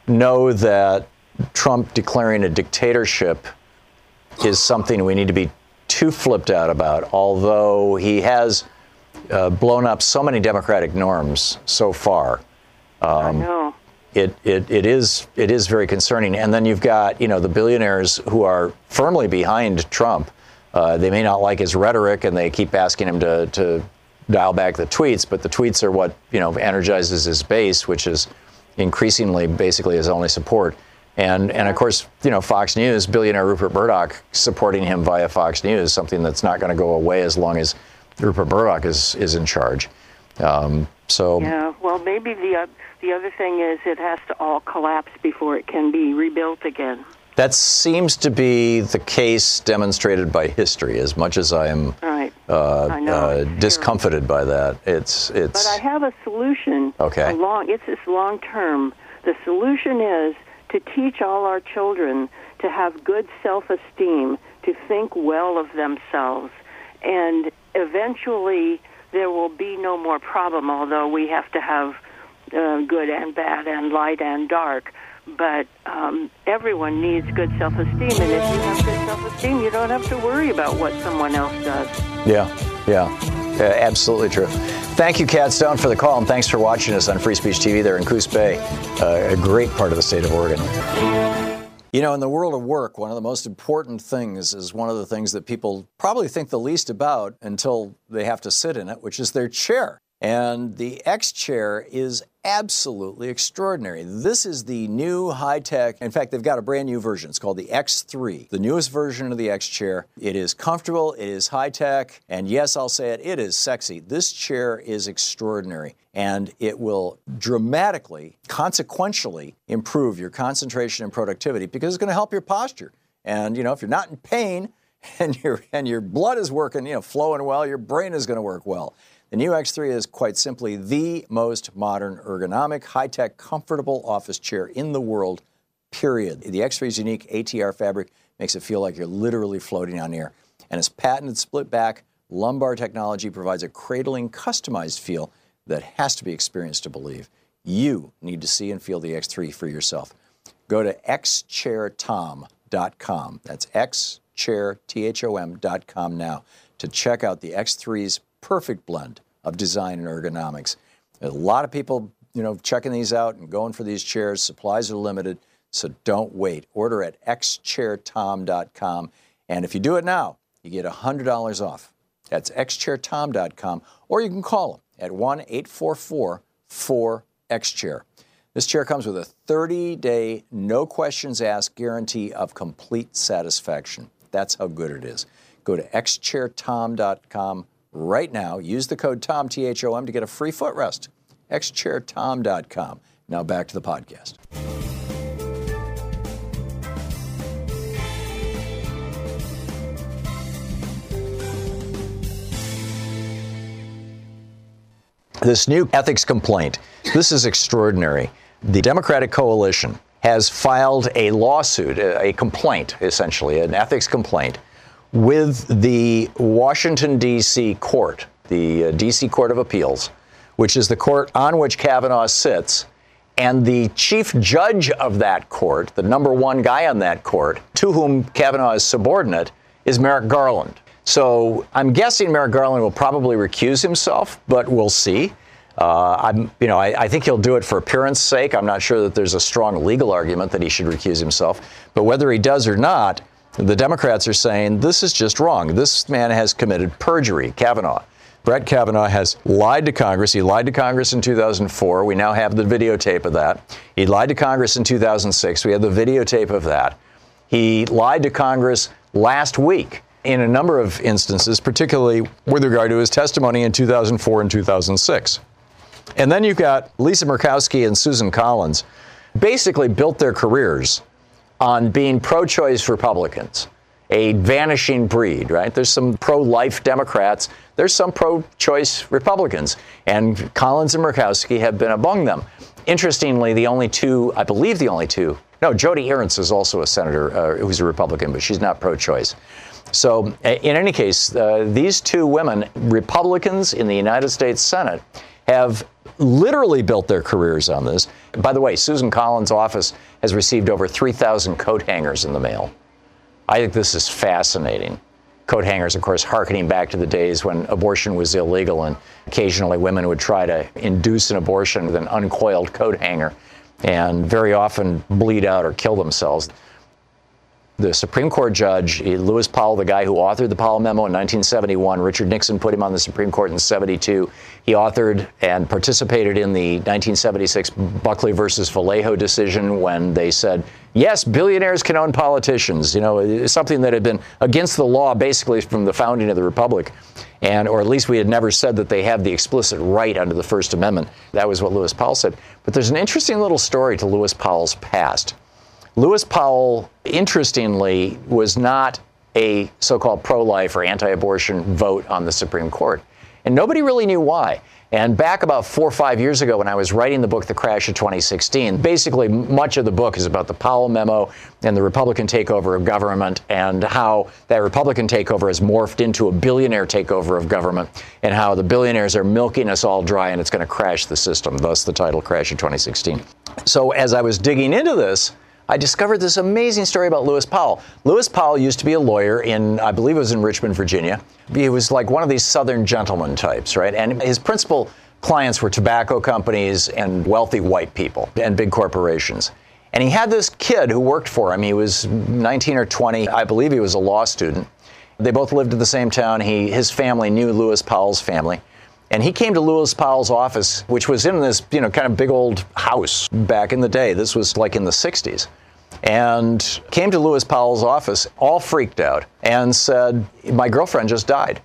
know that Trump declaring a dictatorship is something we need to be too flipped out about. Although he has uh, blown up so many democratic norms so far. Um, I know it, it, it is it is very concerning. And then you've got you know the billionaires who are firmly behind Trump. Uh, they may not like his rhetoric, and they keep asking him to, to dial back the tweets. But the tweets are what you know energizes his base, which is increasingly basically his only support. And and of course, you know, Fox News, billionaire Rupert Murdoch supporting him via Fox News, something that's not going to go away as long as Rupert Murdoch is is in charge. Um, so yeah, well, maybe the uh, the other thing is it has to all collapse before it can be rebuilt again. That seems to be the case demonstrated by history. As much as I am right. uh, uh, discomfited by that, it's it's. But I have a solution. Okay. Long, it's this long term. The solution is to teach all our children to have good self esteem, to think well of themselves, and eventually there will be no more problem, although we have to have uh, good and bad and light and dark. But um, everyone needs good self esteem, and if you have good self esteem, you don't have to worry about what someone else does. Yeah, yeah, yeah absolutely true. Thank you, Kat Stone, for the call, and thanks for watching us on Free Speech TV there in Coos Bay, uh, a great part of the state of Oregon. You know, in the world of work, one of the most important things is one of the things that people probably think the least about until they have to sit in it, which is their chair. And the X chair is absolutely extraordinary. This is the new high tech. In fact, they've got a brand new version. It's called the X3, the newest version of the X chair. It is comfortable, it is high tech, and yes, I'll say it, it is sexy. This chair is extraordinary and it will dramatically, consequentially improve your concentration and productivity because it's going to help your posture. And you know, if you're not in pain and your and your blood is working, you know, flowing well, your brain is going to work well. The new X3 is quite simply the most modern, ergonomic, high tech, comfortable office chair in the world, period. The X3's unique ATR fabric makes it feel like you're literally floating on air. And its patented split back lumbar technology provides a cradling, customized feel that has to be experienced to believe. You need to see and feel the X3 for yourself. Go to xchairtom.com. That's xchairtom.com now to check out the X3's perfect blend of design and ergonomics. A lot of people, you know, checking these out and going for these chairs. Supplies are limited, so don't wait. Order at xchairtom.com, and if you do it now, you get $100 off. That's xchairtom.com, or you can call them at 1-844-4XChair. This chair comes with a 30-day, no questions asked guarantee of complete satisfaction. That's how good it is. Go to xchairtom.com right now. Use the code TOM, T H O M, to get a free footrest. xchairtom.com. Now back to the podcast. This new ethics complaint, this is extraordinary. The Democratic coalition has filed a lawsuit, a complaint, essentially, an ethics complaint with the Washington, D.C. court, the uh, D.C. Court of Appeals, which is the court on which Kavanaugh sits. And the chief judge of that court, the number one guy on that court, to whom Kavanaugh is subordinate, is Merrick Garland. So I'm guessing Merrick Garland will probably recuse himself, but we'll see. Uh, I'm, you know, I, I, think he'll do it for appearance sake. I'm not sure that there's a strong legal argument that he should recuse himself. But whether he does or not, the Democrats are saying this is just wrong. This man has committed perjury, Kavanaugh. Brett Kavanaugh has lied to Congress. He lied to Congress in 2004. We now have the videotape of that. He lied to Congress in 2006. We have the videotape of that. He lied to Congress last week in a number of instances, particularly with regard to his testimony in 2004 and 2006. And then you've got Lisa Murkowski and Susan Collins basically built their careers on being pro choice Republicans, a vanishing breed, right? There's some pro life Democrats, there's some pro choice Republicans, and Collins and Murkowski have been among them. Interestingly, the only two, I believe the only two, no, Joni Ernst is also a senator uh, who's a Republican, but she's not pro choice. So, in any case, uh, these two women, Republicans in the United States Senate, have literally built their careers on this. By the way, Susan Collins' office has received over 3,000 coat hangers in the mail. I think this is fascinating. Coat hangers, of course, harkening back to the days when abortion was illegal and occasionally women would try to induce an abortion with an uncoiled coat hanger. and very often bleed out or kill themselves. The Supreme Court judge, eh, Lewis Powell, the guy who authored the Powell Memo in 1971, Richard Nixon put him on the Supreme Court in 72. He authored and participated in the 1976 Buckley versus Valeo decision when they said, yes, billionaires can own politicians. You know, eh, something that had been against the law basically from the founding of the Republic. And, or at least we had never said that they have the explicit right under the First Amendment. That was what Lewis Powell said. But there's an interesting little story to Lewis Powell's past. Lewis Powell, interestingly, was not a so called pro life or anti abortion vote on the Supreme Court. And nobody really knew why. And back about four or five years ago, when I was writing the book, The Crash of 2016, basically much of the book is about the Powell memo and the Republican takeover of government and how that Republican takeover has morphed into a billionaire takeover of government and how the billionaires are milking us all dry and it's going to crash the system. Thus the title, Crash of 2016. So as I was digging into this, I discovered this amazing story about Lewis Powell. Lewis Powell used to be a lawyer in, I believe it was in Richmond, Virginia. He was like one of these Southern gentleman types, right? And his principal clients were tobacco companies and wealthy white people and big corporations. And he had this kid who worked for him. He was 19 or 20. I believe he was a law student. They both lived in the same town. He, his family knew Lewis Powell's family. And he came to Lewis Powell's office, which was in this, you know, kind of big old house back in the day. This was like in the 60s. And came to Lewis Powell's office, all freaked out, and said, My girlfriend just died.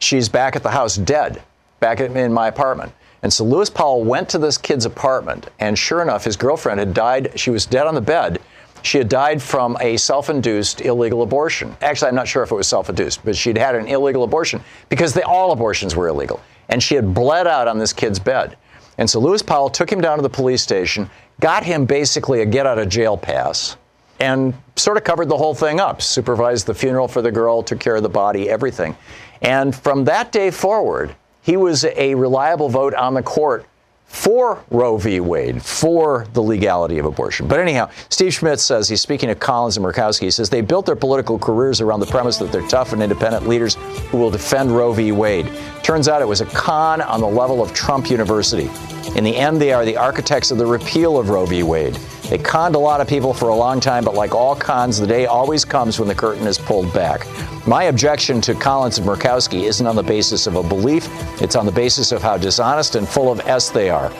She's back at the house, dead, back in my apartment. And so Lewis Powell went to this kid's apartment, and sure enough, his girlfriend had died. She was dead on the bed. She had died from a self induced illegal abortion. Actually, I'm not sure if it was self induced, but she'd had an illegal abortion because they, all abortions were illegal. And she had bled out on this kid's bed. And so Lewis Powell took him down to the police station, got him basically a get out of jail pass, and sort of covered the whole thing up, supervised the funeral for the girl, took care of the body, everything. And from that day forward, he was a reliable vote on the court for Roe v. Wade, for the legality of abortion. But anyhow, Steve Schmidt says he's speaking to Collins and Murkowski. He says they built their political careers around the premise that they're tough and independent leaders who will defend Roe v. Wade. Turns out it was a con on the level of Trump University. In the end, they are the architects of the repeal of Roe v. Wade. They conned a lot of people for a long time, but like all cons, the day always comes when the curtain is pulled back. My objection to Collins and Murkowski isn't on the basis of a belief, it's on the basis of how dishonest and full of S they are.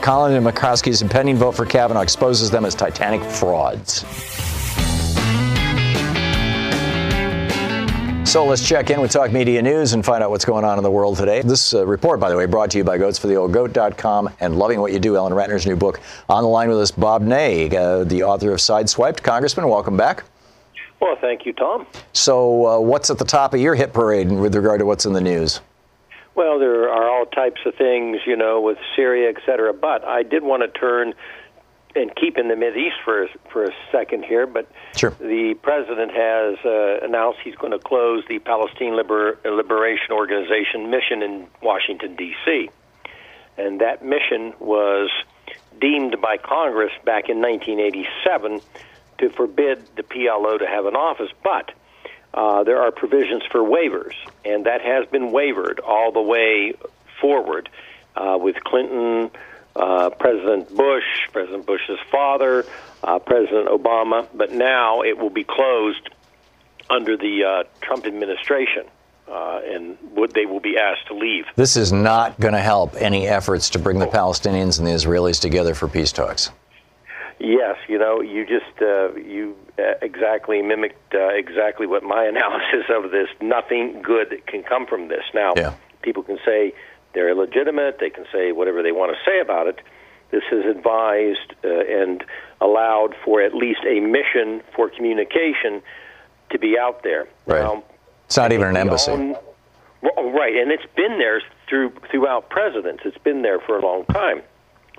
Collins and Murkowski's impending vote for Kavanaugh exposes them as titanic frauds. So let's check in with Talk Media News and find out what's going on in the world today. This uh, report, by the way, brought to you by goatsfortheoldgoat.com and Loving What You Do, Ellen Ratner's new book. On the line with us, Bob Ney, uh, the author of Sideswiped. Congressman, welcome back. Well, thank you, Thom. So, uh, what's at the top of your hit parade with regard to what's in the news? Well, there are all types of things, you know, with Syria, et cetera. But I did want to turn and keep in the Mid East for for a second here, but sure. the president has uh, announced he's going to close the Palestine Liber- Liberation Organization mission in Washington D.C. And that mission was deemed by Congress back in 1987 to forbid the PLO to have an office, but uh, there are provisions for waivers, and that has been wavered all the way forward uh, with Clinton uh, President Bush, President Bush's father, uh, President Obama, but now it will be closed under the uh, Trump administration. Uh, and would they will be asked to leave. This is not going to help any efforts to bring the Palestinians and the Israelis together for peace talks. Yes, you know, you just uh, you exactly mimicked uh, exactly what my analysis of this. Nothing good can come from this. Now, yeah. people can say they're illegitimate. They can say whatever they want to say about it. This is advised uh, and allowed for at least a mission for communication to be out there. Right. Now, it's not even an embassy. Own, well, right, and it's been there through throughout presidents. It's been there for a long time.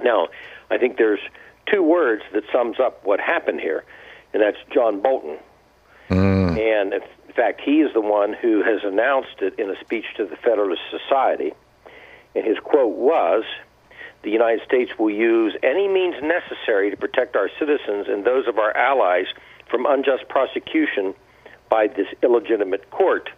Now, I think there's two words that sums up what happened here, and that's John Bolton. Mm. And in fact, he is the one who has announced it in a speech to the Federalist Society and his quote was The United States will use any means necessary to protect our citizens and those of our allies from unjust prosecution by this illegitimate court,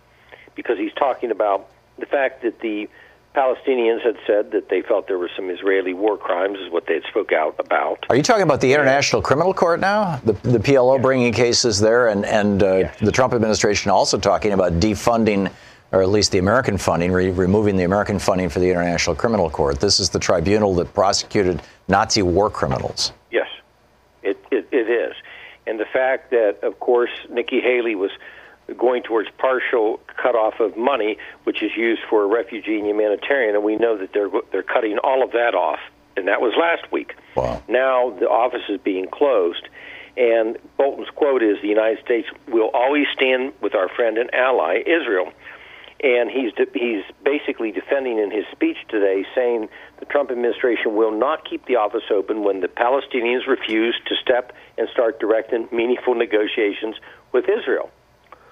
because he's talking about the fact that the Palestinians had said that they felt there were some Israeli war crimes, is what they had spoke out about. Are you talking about the International Criminal Court now? The, the PLO bringing cases there, and, and uh, the Trump administration also talking about defunding, or at least the American funding, re- removing the American funding for the International Criminal Court. This is the tribunal that prosecuted Nazi war criminals. Yes, it, it, it is. And the fact that, of course, Nikki Haley was going towards partial cutoff of money, which is used for refugee and humanitarian, and we know that they're they're cutting all of that off, and that was last week. Wow. Now the office is being closed, and Bolton's quote is, "The United States will always stand with our friend and ally Israel." And he's de- he's basically defending in his speech today, saying the Trump administration will not keep the office open when the Palestinians refuse to step and start direct and meaningful negotiations with Israel.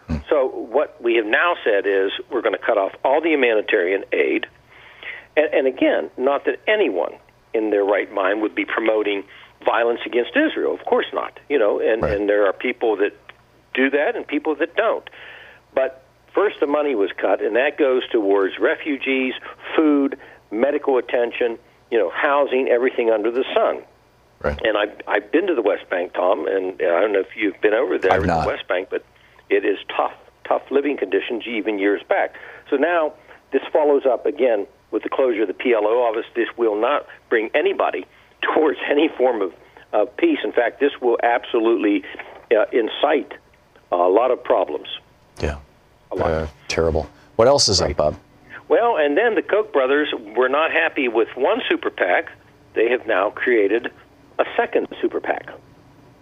Hmm. So what we have now said is we're going to cut off all the humanitarian aid, and, and again, not that anyone in their right mind would be promoting violence against Israel. Of course not. You know, and and there are people that do that and people that don't. But first, the money was cut, and that goes towards refugees, food, medical attention, you know, housing, everything under the sun. Right. And I've I've been to the West Bank, Thom, and I don't know if you've been over there I've in not. the West Bank, but it is tough, tough living conditions even years back. So now this follows up again with the closure of the PLO office. This will not bring anybody towards any form of, of peace. In fact, this will absolutely uh, incite a lot of problems. Yeah. Uh, terrible. What else is up, Bob? Well, and then the Koch brothers were not happy with one super PAC. They have now created a second super PAC.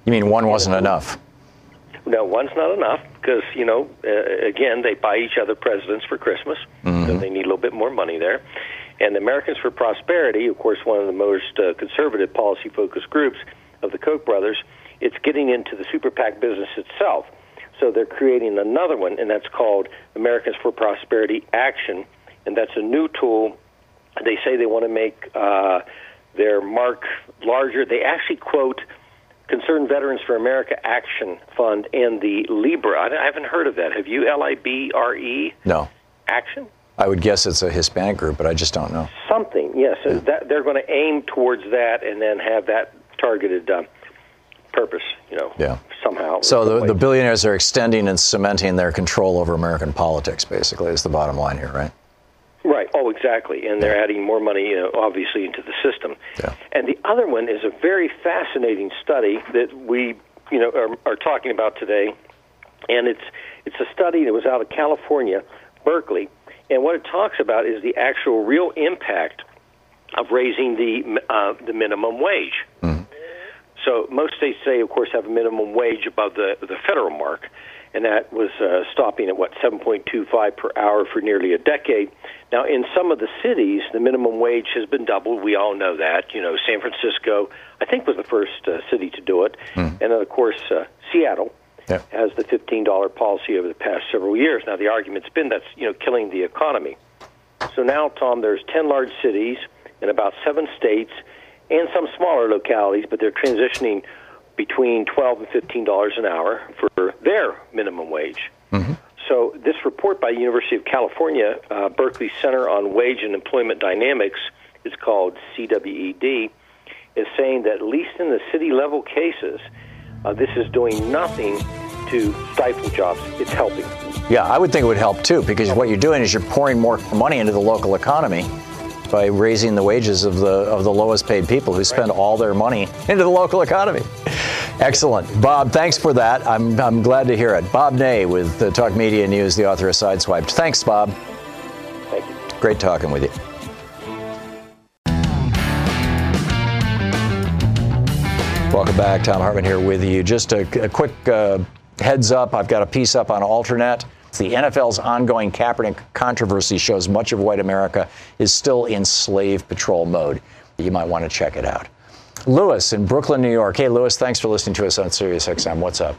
You mean one wasn't enough? No, one's not enough because you know, uh, again, they buy each other presidents for Christmas, so they need a little bit more money there. And the Americans for Prosperity, of course, one of the most uh, conservative policy-focused groups of the Koch brothers, it's getting into the super PAC business itself. So they're creating another one, and that's called Americans for Prosperity Action, and that's a new tool. They say they want to make uh, their mark larger. They actually quote Concerned Veterans for America Action Fund and the Libre. I haven't heard of that. Have you? L I B R E No. Action? I would guess it's a Hispanic group, but I just don't know. Something, yes. So that, they're going to aim towards that and then have that targeted uh, purpose, you know, Yeah. somehow. So the, the billionaires are extending and cementing their control over American politics, basically, is the bottom line here, right? Right. Oh, exactly. And they're adding more money, you know, obviously, into the system. Yeah. And the other one is a very fascinating study that we, you know, are, are talking about today. And it's it's a study that was out of California, Berkeley. And what it talks about is the actual real impact of raising the uh, the minimum wage. So most states today, of course, have a minimum wage above the the federal mark, and that was uh, stopping at what 7.25 per hour for nearly a decade. Now, in some of the cities, the minimum wage has been doubled. We all know that. You know, San Francisco, I think, was the first uh, city to do it, and then of course uh, Seattle Yeah. has the $15 policy over the past several years. Now, the argument's been that's you know killing the economy. So now, Thom, there's 10 large cities in about seven states and some smaller localities, but they're transitioning between 12 and 15 dollars an hour for their minimum wage. So this report by University of California, uh, Berkeley Center on Wage and Employment Dynamics, is called CWED, is saying that at least in the city level cases, uh, this is doing nothing to stifle jobs. It's helping. Yeah, I would think it would help too, because what you're doing is you're pouring more money into the local economy by raising the wages of the of the lowest paid people who spend all their money into the local economy. Excellent, Bob. Thanks for that. I'm I'm glad to hear it. Bob Ney with the Talk Media News, the author of Sideswiped. Thanks, Bob. Thank you. Great talking with you. Welcome back. Thom Hartmann here with you. Just a, a quick uh, heads up I've got a piece up on Alternet. The NFL's ongoing Kaepernick controversy shows much of white America is still in slave patrol mode. You might want to check it out. Lewis in Brooklyn, New York. Hey, Lewis, thanks for listening to us on Sirius XM. What's up?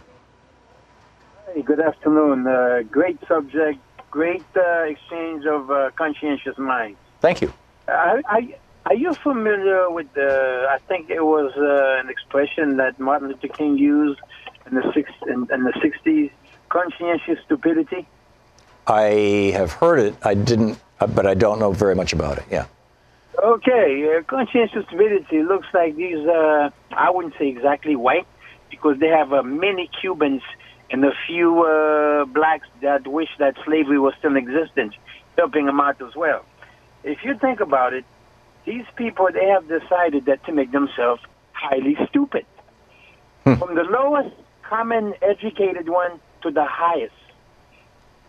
Hey, good afternoon. Uh, great subject. Great uh, exchange of uh, conscientious minds. Thank you. I, I, are you familiar with the? I think it was uh, an expression that Martin Luther King used in the six in, in the sixties. Conscientious stupidity. I have heard it. I didn't. uh, but I don't know very much about it. Yeah. Okay, uh, conscientious stupidity looks like these, uh, I wouldn't say exactly white, because they have uh, many Cubans and a few uh, blacks that wish that slavery was still in existence, helping them out as well. If you think about it, these people, they have decided that to make themselves highly stupid. From the lowest common educated one to the highest.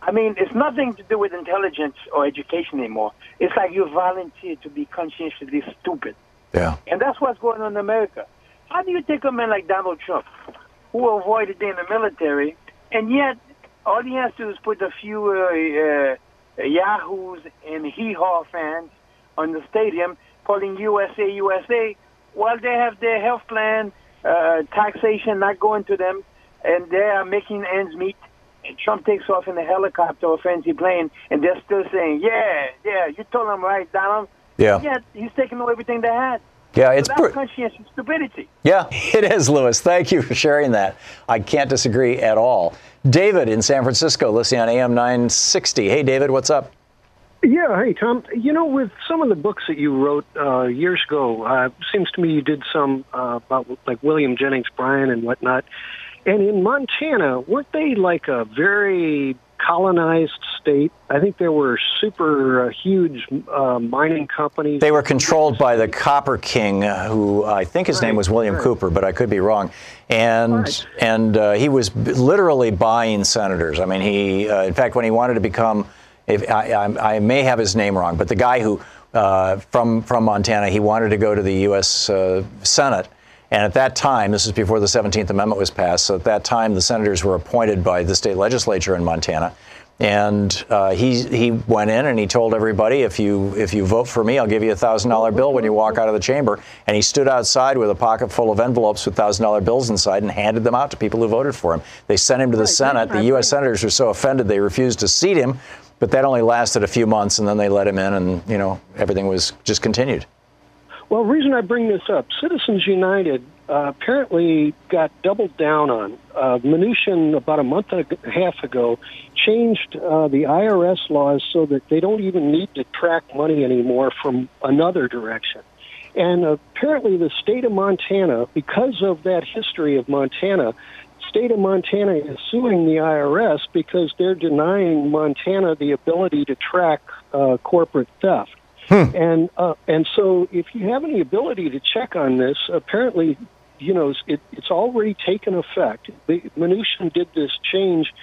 I mean, it's nothing to do with intelligence or education anymore. It's like you volunteer to be conscientiously stupid. Yeah. And that's what's going on in America. How do you take a man like Donald Trump, who avoided being in the military, and yet all he has to do is put a few uh, uh, yahoos and hee-haw fans on the stadium calling USA, USA, while they have their health plan, uh, taxation not going to them, and they are making ends meet. And Trump takes off in a helicopter or fancy plane, and they're still saying, "Yeah, yeah, you told them right, Donald." Yeah. Yet he's taking away everything they had. Yeah, So it's that's pr- conscientious stupidity. Yeah, it is, Lewis. Thank you for sharing that. I can't disagree at all. David in San Francisco, listening on AM 960. Hey, David, what's up? Yeah, hey Thom. You know, with some of the books that you wrote uh, years ago, uh, seems to me you did some uh, about like William Jennings Bryan and whatnot. And in Montana, weren't they like a very colonized state? I think there were super uh, huge uh, mining companies. They were controlled by the Copper King, uh, who I think his name was William Cooper, but I could be wrong. And and uh, he was b- literally buying senators. I mean, he, uh, in fact, when he wanted to become, if I, I, I may have his name wrong, but the guy who uh, from from Montana, he wanted to go to the U.S. Uh, Senate. And at that time, this is before the 17th Amendment was passed. So at that time, the senators were appointed by the state legislature in Montana. And uh, he he went in and he told everybody, if you if you vote for me, I'll give you a thousand dollar bill when you walk out of the chamber. And he stood outside with a pocket full of envelopes with thousand dollar bills inside and handed them out to people who voted for him. They sent him to the Senate. The U.S. senators were so offended they refused to seat him. But that only lasted a few months, and then they let him in, and you know everything was just continued. Well, the reason I bring this up, Citizens United uh, apparently got doubled down on. Uh, Mnuchin, about a month and a half ago, changed uh, the IRS laws so that they don't even need to track money anymore from another direction. And apparently, the state of Montana, because of that history of Montana, state of Montana is suing the IRS because they're denying Montana the ability to track uh, corporate theft. And uh, and so, if you have any ability to check on this, apparently, you know, it, it's already taken effect. The, Mnuchin did this change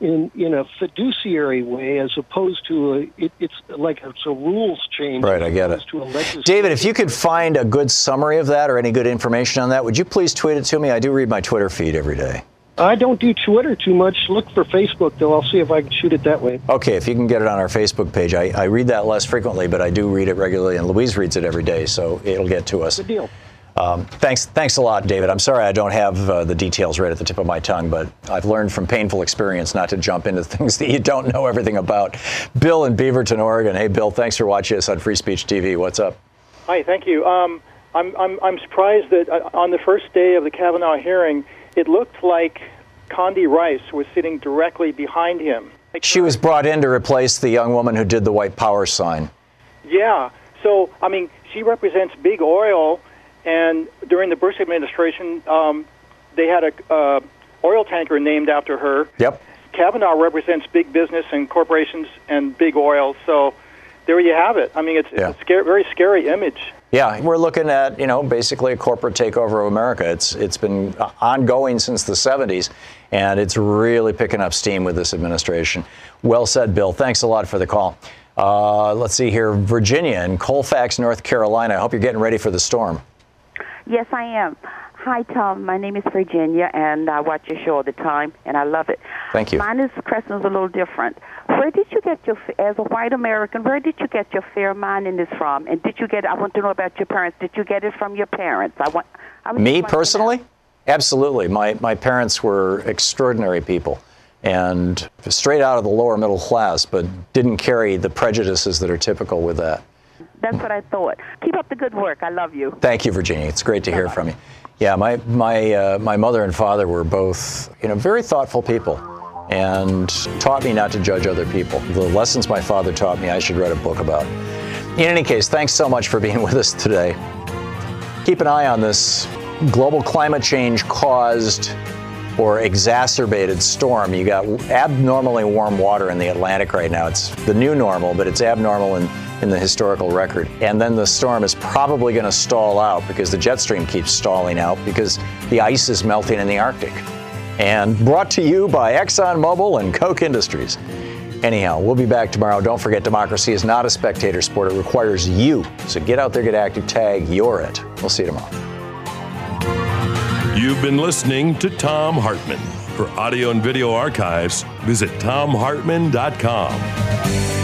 in in a fiduciary way, as opposed to a it, it's like it's a rules change. Right, I get it. To a David, if you could find a good summary of that or any good information on that, would you please tweet it to me? I do read my Twitter feed every day. I don't do Twitter too much. Look for Facebook, though. I'll see if I can shoot it that way. Okay, if you can get it on our Facebook page. I, I read that less frequently, but I do read it regularly, and Louise reads it every day, so it'll get to us. Good deal. Um, thanks, thanks a lot, David. I'm sorry I don't have uh, the details right at the tip of my tongue, but I've learned from painful experience not to jump into things that you don't know everything about. Bill in Beaverton, Oregon. Hey, Bill, thanks for watching us on Free Speech TV. What's up? Hi, thank you. Um, I'm, I'm, I'm surprised that uh, on the first day of the Kavanaugh hearing, it looked like Condi Rice was sitting directly behind him. She was brought in to replace the young woman who did the white power sign. Yeah. So, I mean, she represents big oil, and during the Bush administration, um, they had a uh, oil tanker named after her. Yep. Kavanaugh represents big business and corporations and big oil. So, there you have it. I mean, it's, Yeah. it's a scary, very scary image. Yeah, we're looking at you know basically a corporate takeover of America. It's it's been uh, ongoing since the 70s, and it's really picking up steam with this administration. Well said, Bill. Thanks a lot for the call. Uh, let's see here, Virginia in Colfax, North Carolina. I hope you're getting ready for the storm. Yes, I am. Hi, Thom. My name is Virginia, and I watch your show all the time, and I love it. Thank you. Mine is question is a little different. Where did you get your, as a white American, where did you get your fair mindedness from? And did you get? I want to know about your parents. Did you get it from your parents? I want. I was Me personally, absolutely. My my parents were extraordinary people, and straight out of the lower middle class, but didn't carry the prejudices that are typical with that. That's what I thought. Keep up the good work. I love you. Thank you, Virginia. It's great to hear from you. Yeah, my my uh, my mother and father were both you know very thoughtful people, and taught me not to judge other people. The lessons my father taught me, I should write a book about. In any case, thanks so much for being with us today. Keep an eye on this global climate change caused or exacerbated storm. You got abnormally warm water in the Atlantic right now. It's the new normal, but it's abnormal in, in the historical record. And then the storm is probably going to stall out because the jet stream keeps stalling out because the ice is melting in the Arctic. And brought to you by ExxonMobil and Koch Industries. Anyhow, we'll be back tomorrow. Don't forget, democracy is not a spectator sport. It requires you. So get out there, get active, tag, you're it. We'll see you tomorrow. You've been listening to Thom Hartmann. For audio and video archives, visit thomhartmann.com.